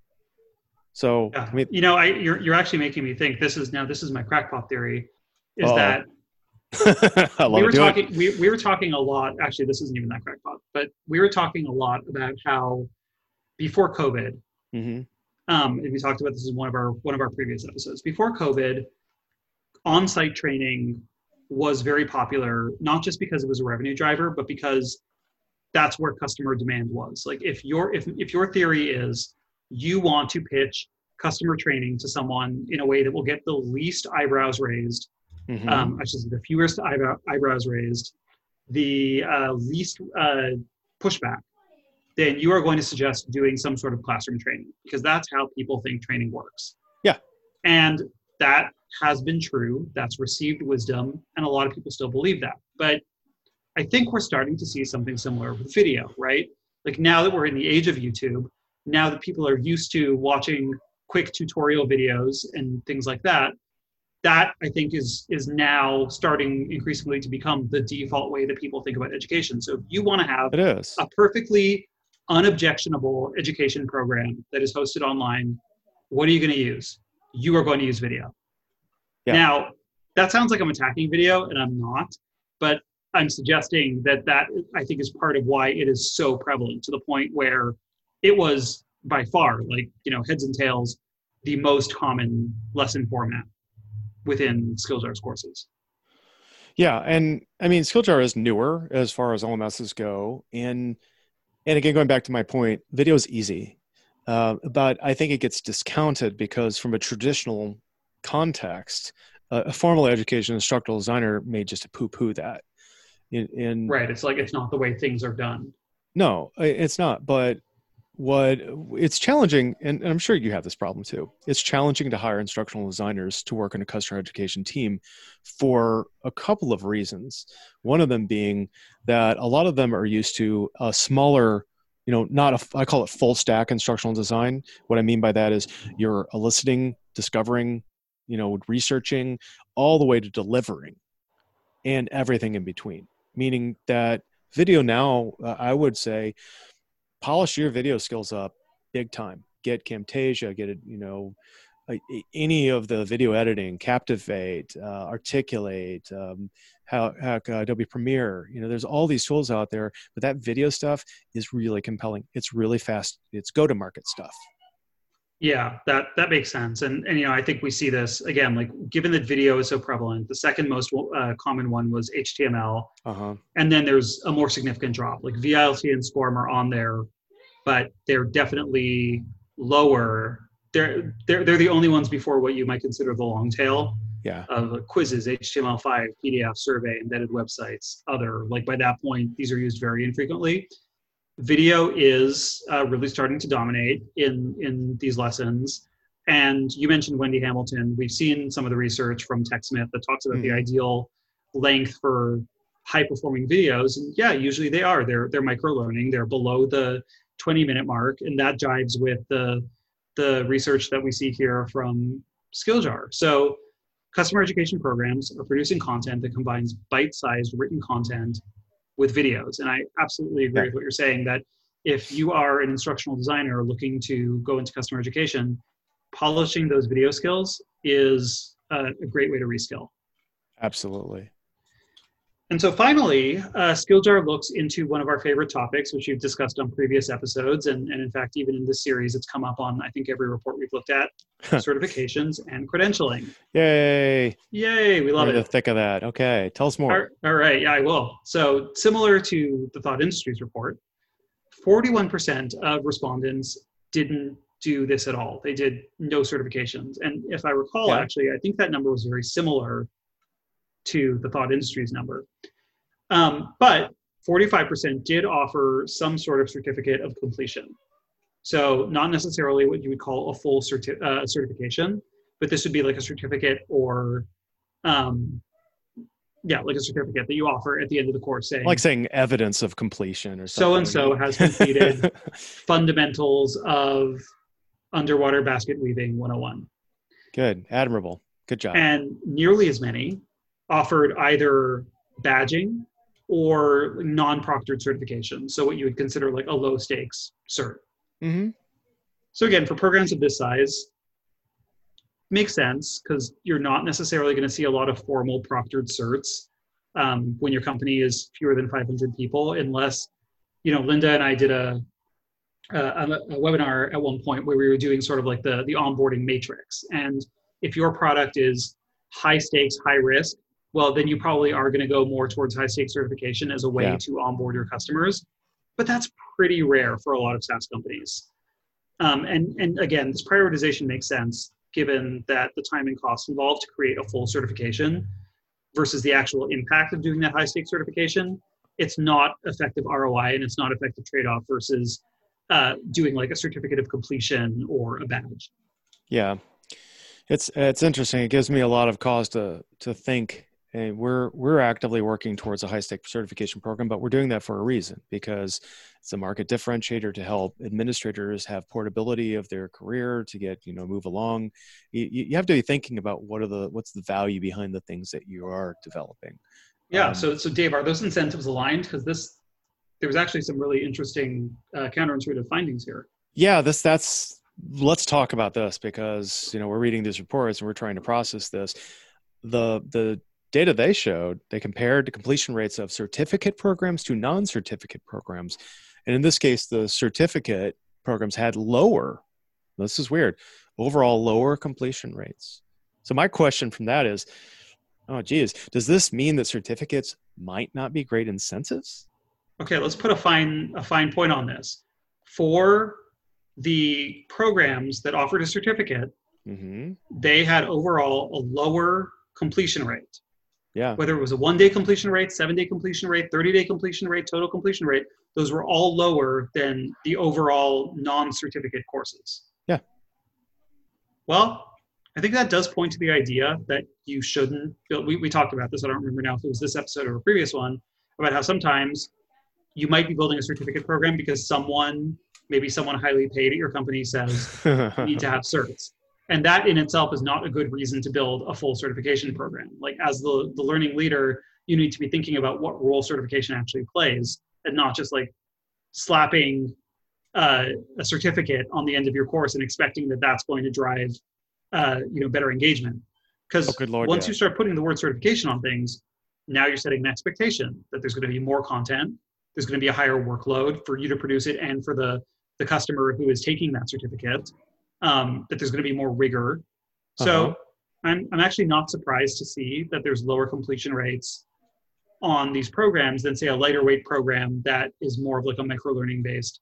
So, yeah. I mean, you know, I, you're you're actually making me think. This is now this is my crackpot theory. Is uh, that [laughs] we were talking we, we were talking a lot actually this isn't even that crackpot but we were talking a lot about how before COVID, mm-hmm. um, and we talked about this in one of our one of our previous episodes. Before COVID, on-site training was very popular, not just because it was a revenue driver, but because that's where customer demand was. Like if your if if your theory is you want to pitch customer training to someone in a way that will get the least eyebrows raised, mm-hmm. um, I should say the fewest eyebrow, eyebrows raised, the uh, least uh, pushback then you are going to suggest doing some sort of classroom training because that's how people think training works. Yeah. And that has been true. That's received wisdom. And a lot of people still believe that. But I think we're starting to see something similar with video, right? Like now that we're in the age of YouTube, now that people are used to watching quick tutorial videos and things like that, that I think is is now starting increasingly to become the default way that people think about education. So if you want to have it is. a perfectly unobjectionable education program that is hosted online, what are you going to use? You are going to use video. Yeah. Now, that sounds like I'm attacking video, and I'm not, but I'm suggesting that that I think is part of why it is so prevalent to the point where it was by far, like, you know, heads and tails, the most common lesson format within Skilljar's courses. Yeah, and I mean, Skilljar is newer as far as LMSs go, and and again going back to my point video is easy uh, but i think it gets discounted because from a traditional context uh, a formal education instructional designer may just poo-poo that. In, in right it's like it's not the way things are done. No it's not but what it's challenging and, and, i'm sure you have this problem too. It's challenging to hire instructional designers to work in a customer education team for a couple of reasons. One of them being that a lot of them are used to a smaller you know not a i call it full stack instructional design what i mean by that is you're eliciting discovering you know researching all the way to delivering and everything in between meaning that video now uh, i would say polish your video skills up big time. Get Camtasia, get it, you know, any of the video editing, Captivate, uh, Articulate, um, how, how uh, Adobe Premiere. You know, there's all these tools out there, but that video stuff is really compelling. It's really fast. It's go to market stuff. Yeah, that that makes sense, and and you know I think we see this again. Like given that video is so prevalent, the second most uh, common one was HTML, uh-huh. and then there's a more significant drop. Like VLT and SCORM are on there, but they're definitely lower. They're they're they're the only ones before what you might consider the long tail. Yeah. Of quizzes, HTML5, PDF, survey, embedded websites, other. Like by that point, these are used very infrequently video is uh, really starting to dominate in in these lessons And you mentioned Wendy Hamilton. We've seen some of the research from TechSmith that talks about mm-hmm. the ideal length for high performing videos. And yeah, usually they are. They're they're micro learning. They're below the 20 minute mark, and that jives with the the research that we see here from Skilljar. So customer education programs are producing content that combines bite-sized written content with videos. And I absolutely agree yeah. with what you're saying that if you are an instructional designer looking to go into customer education, polishing those video skills is a, a great way to reskill. Absolutely. And so finally, uh, Skilljar looks into one of our favorite topics, which you've discussed on previous episodes. And, and in fact, even in this series, it's come up on, I think, every report we've looked at [laughs] certifications and credentialing. Yay. Yay. We love We're it. the thick of that. Okay. Tell us more. All, all right. Yeah, I will. So, similar to the Thought Industries report, 41% of respondents didn't do this at all. They did no certifications. And if I recall, yeah. actually, I think that number was very similar to the Thought Industries number. Um, but 45% did offer some sort of certificate of completion. So not necessarily what you would call a full certi- uh, certification, but this would be like a certificate or, um, yeah, like a certificate that you offer at the end of the course, saying like saying evidence of completion or so and so has completed [laughs] fundamentals of underwater basket weaving 101. Good, admirable, good job. And nearly as many offered either badging or non-proctored certification. So what you would consider like a low stakes cert. Mm-hmm. So again, for programs of this size, makes sense because you're not necessarily going to see a lot of formal proctored certs um, when your company is fewer than 500 people, unless you know Linda and I did a, a, a webinar at one point where we were doing sort of like the the onboarding matrix, and if your product is high stakes, high risk, well, then you probably are going to go more towards high stakes certification as a way yeah. to onboard your customers. But that's pretty rare for a lot of SaaS companies. Um, and, and again, this prioritization makes sense given that the time and cost involved to create a full certification versus the actual impact of doing that high stakes certification. It's not effective ROI and it's not effective trade off versus uh, doing like a certificate of completion or a badge. Yeah, it's it's interesting. It gives me a lot of cause to to think and we're we're actively working towards a high stake certification program but we're doing that for a reason because it's a market differentiator to help administrators have portability of their career to get you know move along. You, you have to be thinking about what are the what's the value behind the things that you are developing. Yeah um, so so dave are those incentives aligned? Because this there was actually some really interesting uh, counterintuitive findings here. Yeah this that's let's talk about this because you know we're reading these reports and we're trying to process this. The the data they showed, they compared the completion rates of certificate programs to non certificate programs. And in this case, the certificate programs had lower, this is weird, overall lower completion rates. So, my question from that is oh, geez, does this mean that certificates might not be great incentives? Okay, let's put a fine, a fine point on this. For the programs that offered a certificate, mm-hmm. they had overall a lower completion rate. Yeah. Whether it was a one day completion rate, seven day completion rate, 30 day completion rate, total completion rate, those were all lower than the overall non certificate courses. Yeah. Well, I think that does point to the idea that you shouldn't build. We, we talked about this. I don't remember now if it was this episode or a previous one about how sometimes you might be building a certificate program because someone, maybe someone highly paid at your company says you need to have certs and that in itself is not a good reason to build a full certification program. Like as the, the learning leader you need to be thinking about what role certification actually plays and not just like slapping uh, a certificate on the end of your course and expecting that that's going to drive uh, you know better engagement. Because oh, once yeah. you start putting the word certification on things now you're setting an expectation that there's going to be more content there's going to be a higher workload for you to produce it and for the the customer who is taking that certificate um, that there's going to be more rigor. So uh-huh. I'm, I'm actually not surprised to see that there's lower completion rates on these programs than say a lighter weight program that is more of like a micro learning based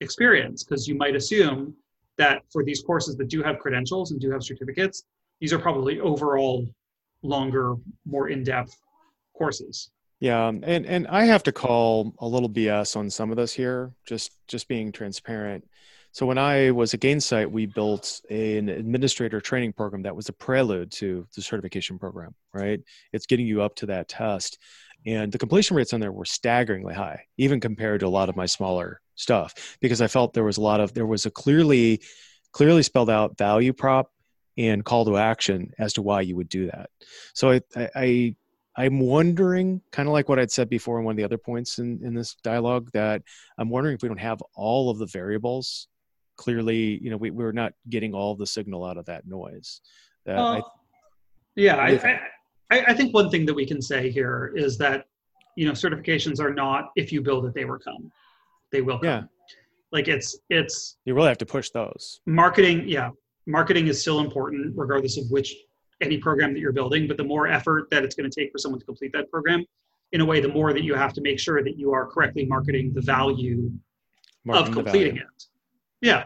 experience because you might assume that for these courses that do have credentials and do have certificates these are probably overall longer more in-depth courses yeah and and i have to call a little bs on some of this here just just being transparent So when I was at Gainsight, we built an administrator training program that was a prelude to the certification program, right? It's getting you up to that test. And the completion rates on there were staggeringly high, even compared to a lot of my smaller stuff, because I felt there was a lot of, there was a clearly, clearly spelled out value prop and call to action as to why you would do that. So I, I, I'm wondering, kind of like what I'd said before in one of the other points in, in this dialogue, that I'm wondering if we don't have all of the variables clearly, you know, we, we're not getting all the signal out of that noise. That I, yeah, I, I, I think one thing that we can say here is that, you know, certifications are not if you build it, they will come. They will come. Yeah. Like it's, it's, you really have to push those. Marketing, yeah. Marketing is still important regardless of which any program that you're building, but the more effort that it's going to take for someone to complete that program, in a way, the more that you have to make sure that you are correctly marketing the value marketing of completing it. Yeah.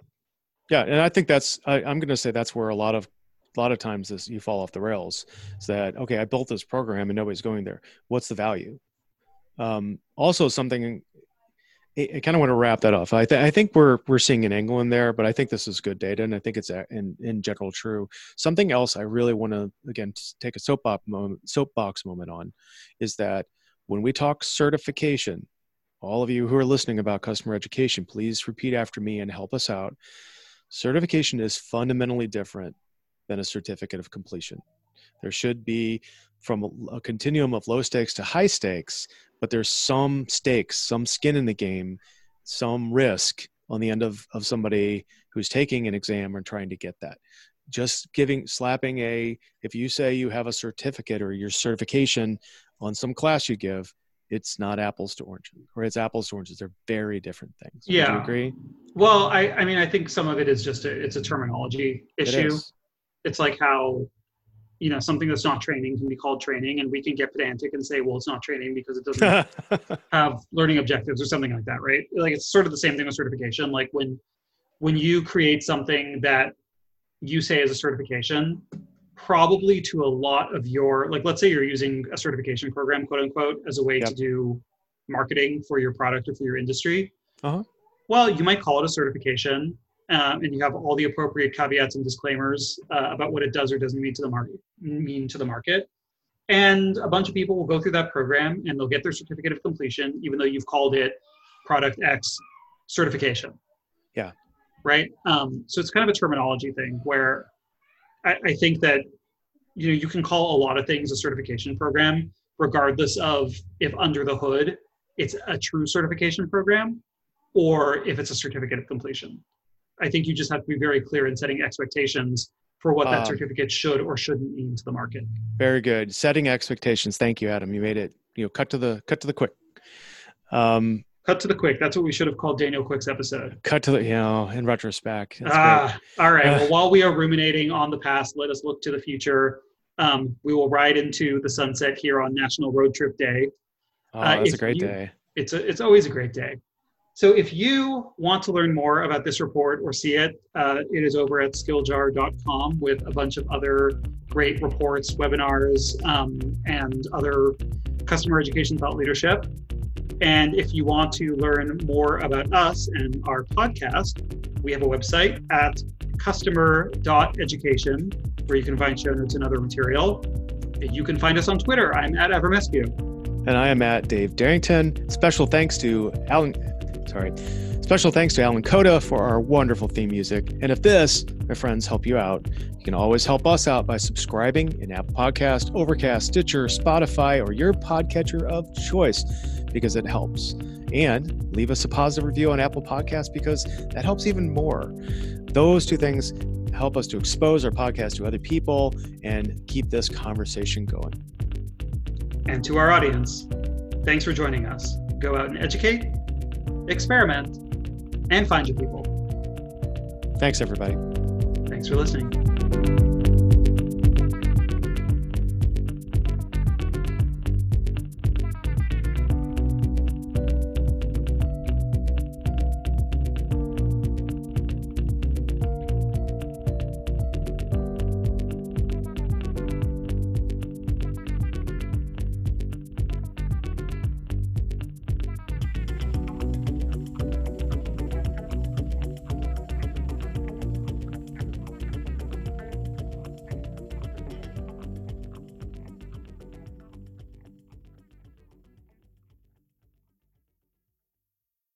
Yeah, and I think that's I, I'm going to say that's where a lot of a lot of times this you fall off the rails. Is that okay? I built this program and nobody's going there. What's the value? Um, also, something I, kind of want to wrap that off. I, th- I think we're we're seeing an angle in there, but I think this is good data, and I think it's in in general true. Something else I really want to again take a soapbox moment, soapbox moment on is that when we talk certification, all of you who are listening about customer education, please repeat after me and help us out. Certification is fundamentally different than a certificate of completion. There should be from a, continuum of low stakes to high stakes, but there's some stakes, some skin in the game, some risk on the end of, of somebody who's taking an exam and trying to get that. Just giving, slapping a, if you say you have a certificate or your certification on some class you give, it's not apples to oranges or it's apples to oranges. They're very different things. Yeah Would you agree? Well I, I mean i think some of it is just a it's a terminology issue. it it's like how you know something that's not training can be called training and we can get pedantic and say well it's not training because it doesn't [laughs] have learning objectives or something like that right? Like it's sort of the same thing with certification. Like when when you create something that you say is a certification probably to a lot of your like let's say you're using a certification program quote unquote as a way yep. to do marketing for your product or for your industry. Uh-huh. well you might call it a certification um, and you have all the appropriate caveats and disclaimers uh, about what it does or doesn't mean to the market mean to the market. And a bunch of people will go through that program and they'll get their certificate of completion even though you've called it product x certification. Yeah. Right? Um, so it's kind of a terminology thing where I, I think that you know you can call a lot of things a certification program, regardless of if under the hood it's a true certification program or if it's a certificate of completion. I think you just have to be very clear in setting expectations for what that um, certificate should or shouldn't mean to the market. Very good. Setting expectations. Thank you, Adam. You made it, you know, cut to the cut to the quick. Um, Cut to the quick. That's what we should have called Daniel Quick's episode. Cut to the, you know, in retrospect. ah, all right. well, while we are ruminating on the past, let us look to the future. Um, we will ride into the sunset here on National Road Trip Day. Oh, uh, that's a great you, day. It's a, it's always a great day. So if you want to learn more about this report or see it, uh, it is over at skilljar.com with a bunch of other great reports, webinars, um, and other customer education thought leadership. And if you want to learn more about us and our podcast, we have a website at customer.education where you can find show notes and other material. You can find us on Twitter. I'm at Avramescu. And I am at Dave Derington. Special thanks to Alan. Sorry. Special thanks to Alan Coda for our wonderful theme music. And if this, my friends, help you out, you can always help us out by subscribing in Apple Podcast, Overcast, Stitcher, Spotify, or your podcatcher of choice because it helps. And leave us a positive review on Apple Podcasts because that helps even more. Those two things help us to expose our podcast to other people and keep this conversation going. And to our audience, thanks for joining us. Go out and educate, experiment, and find your people. Thanks, everybody. Thanks for listening.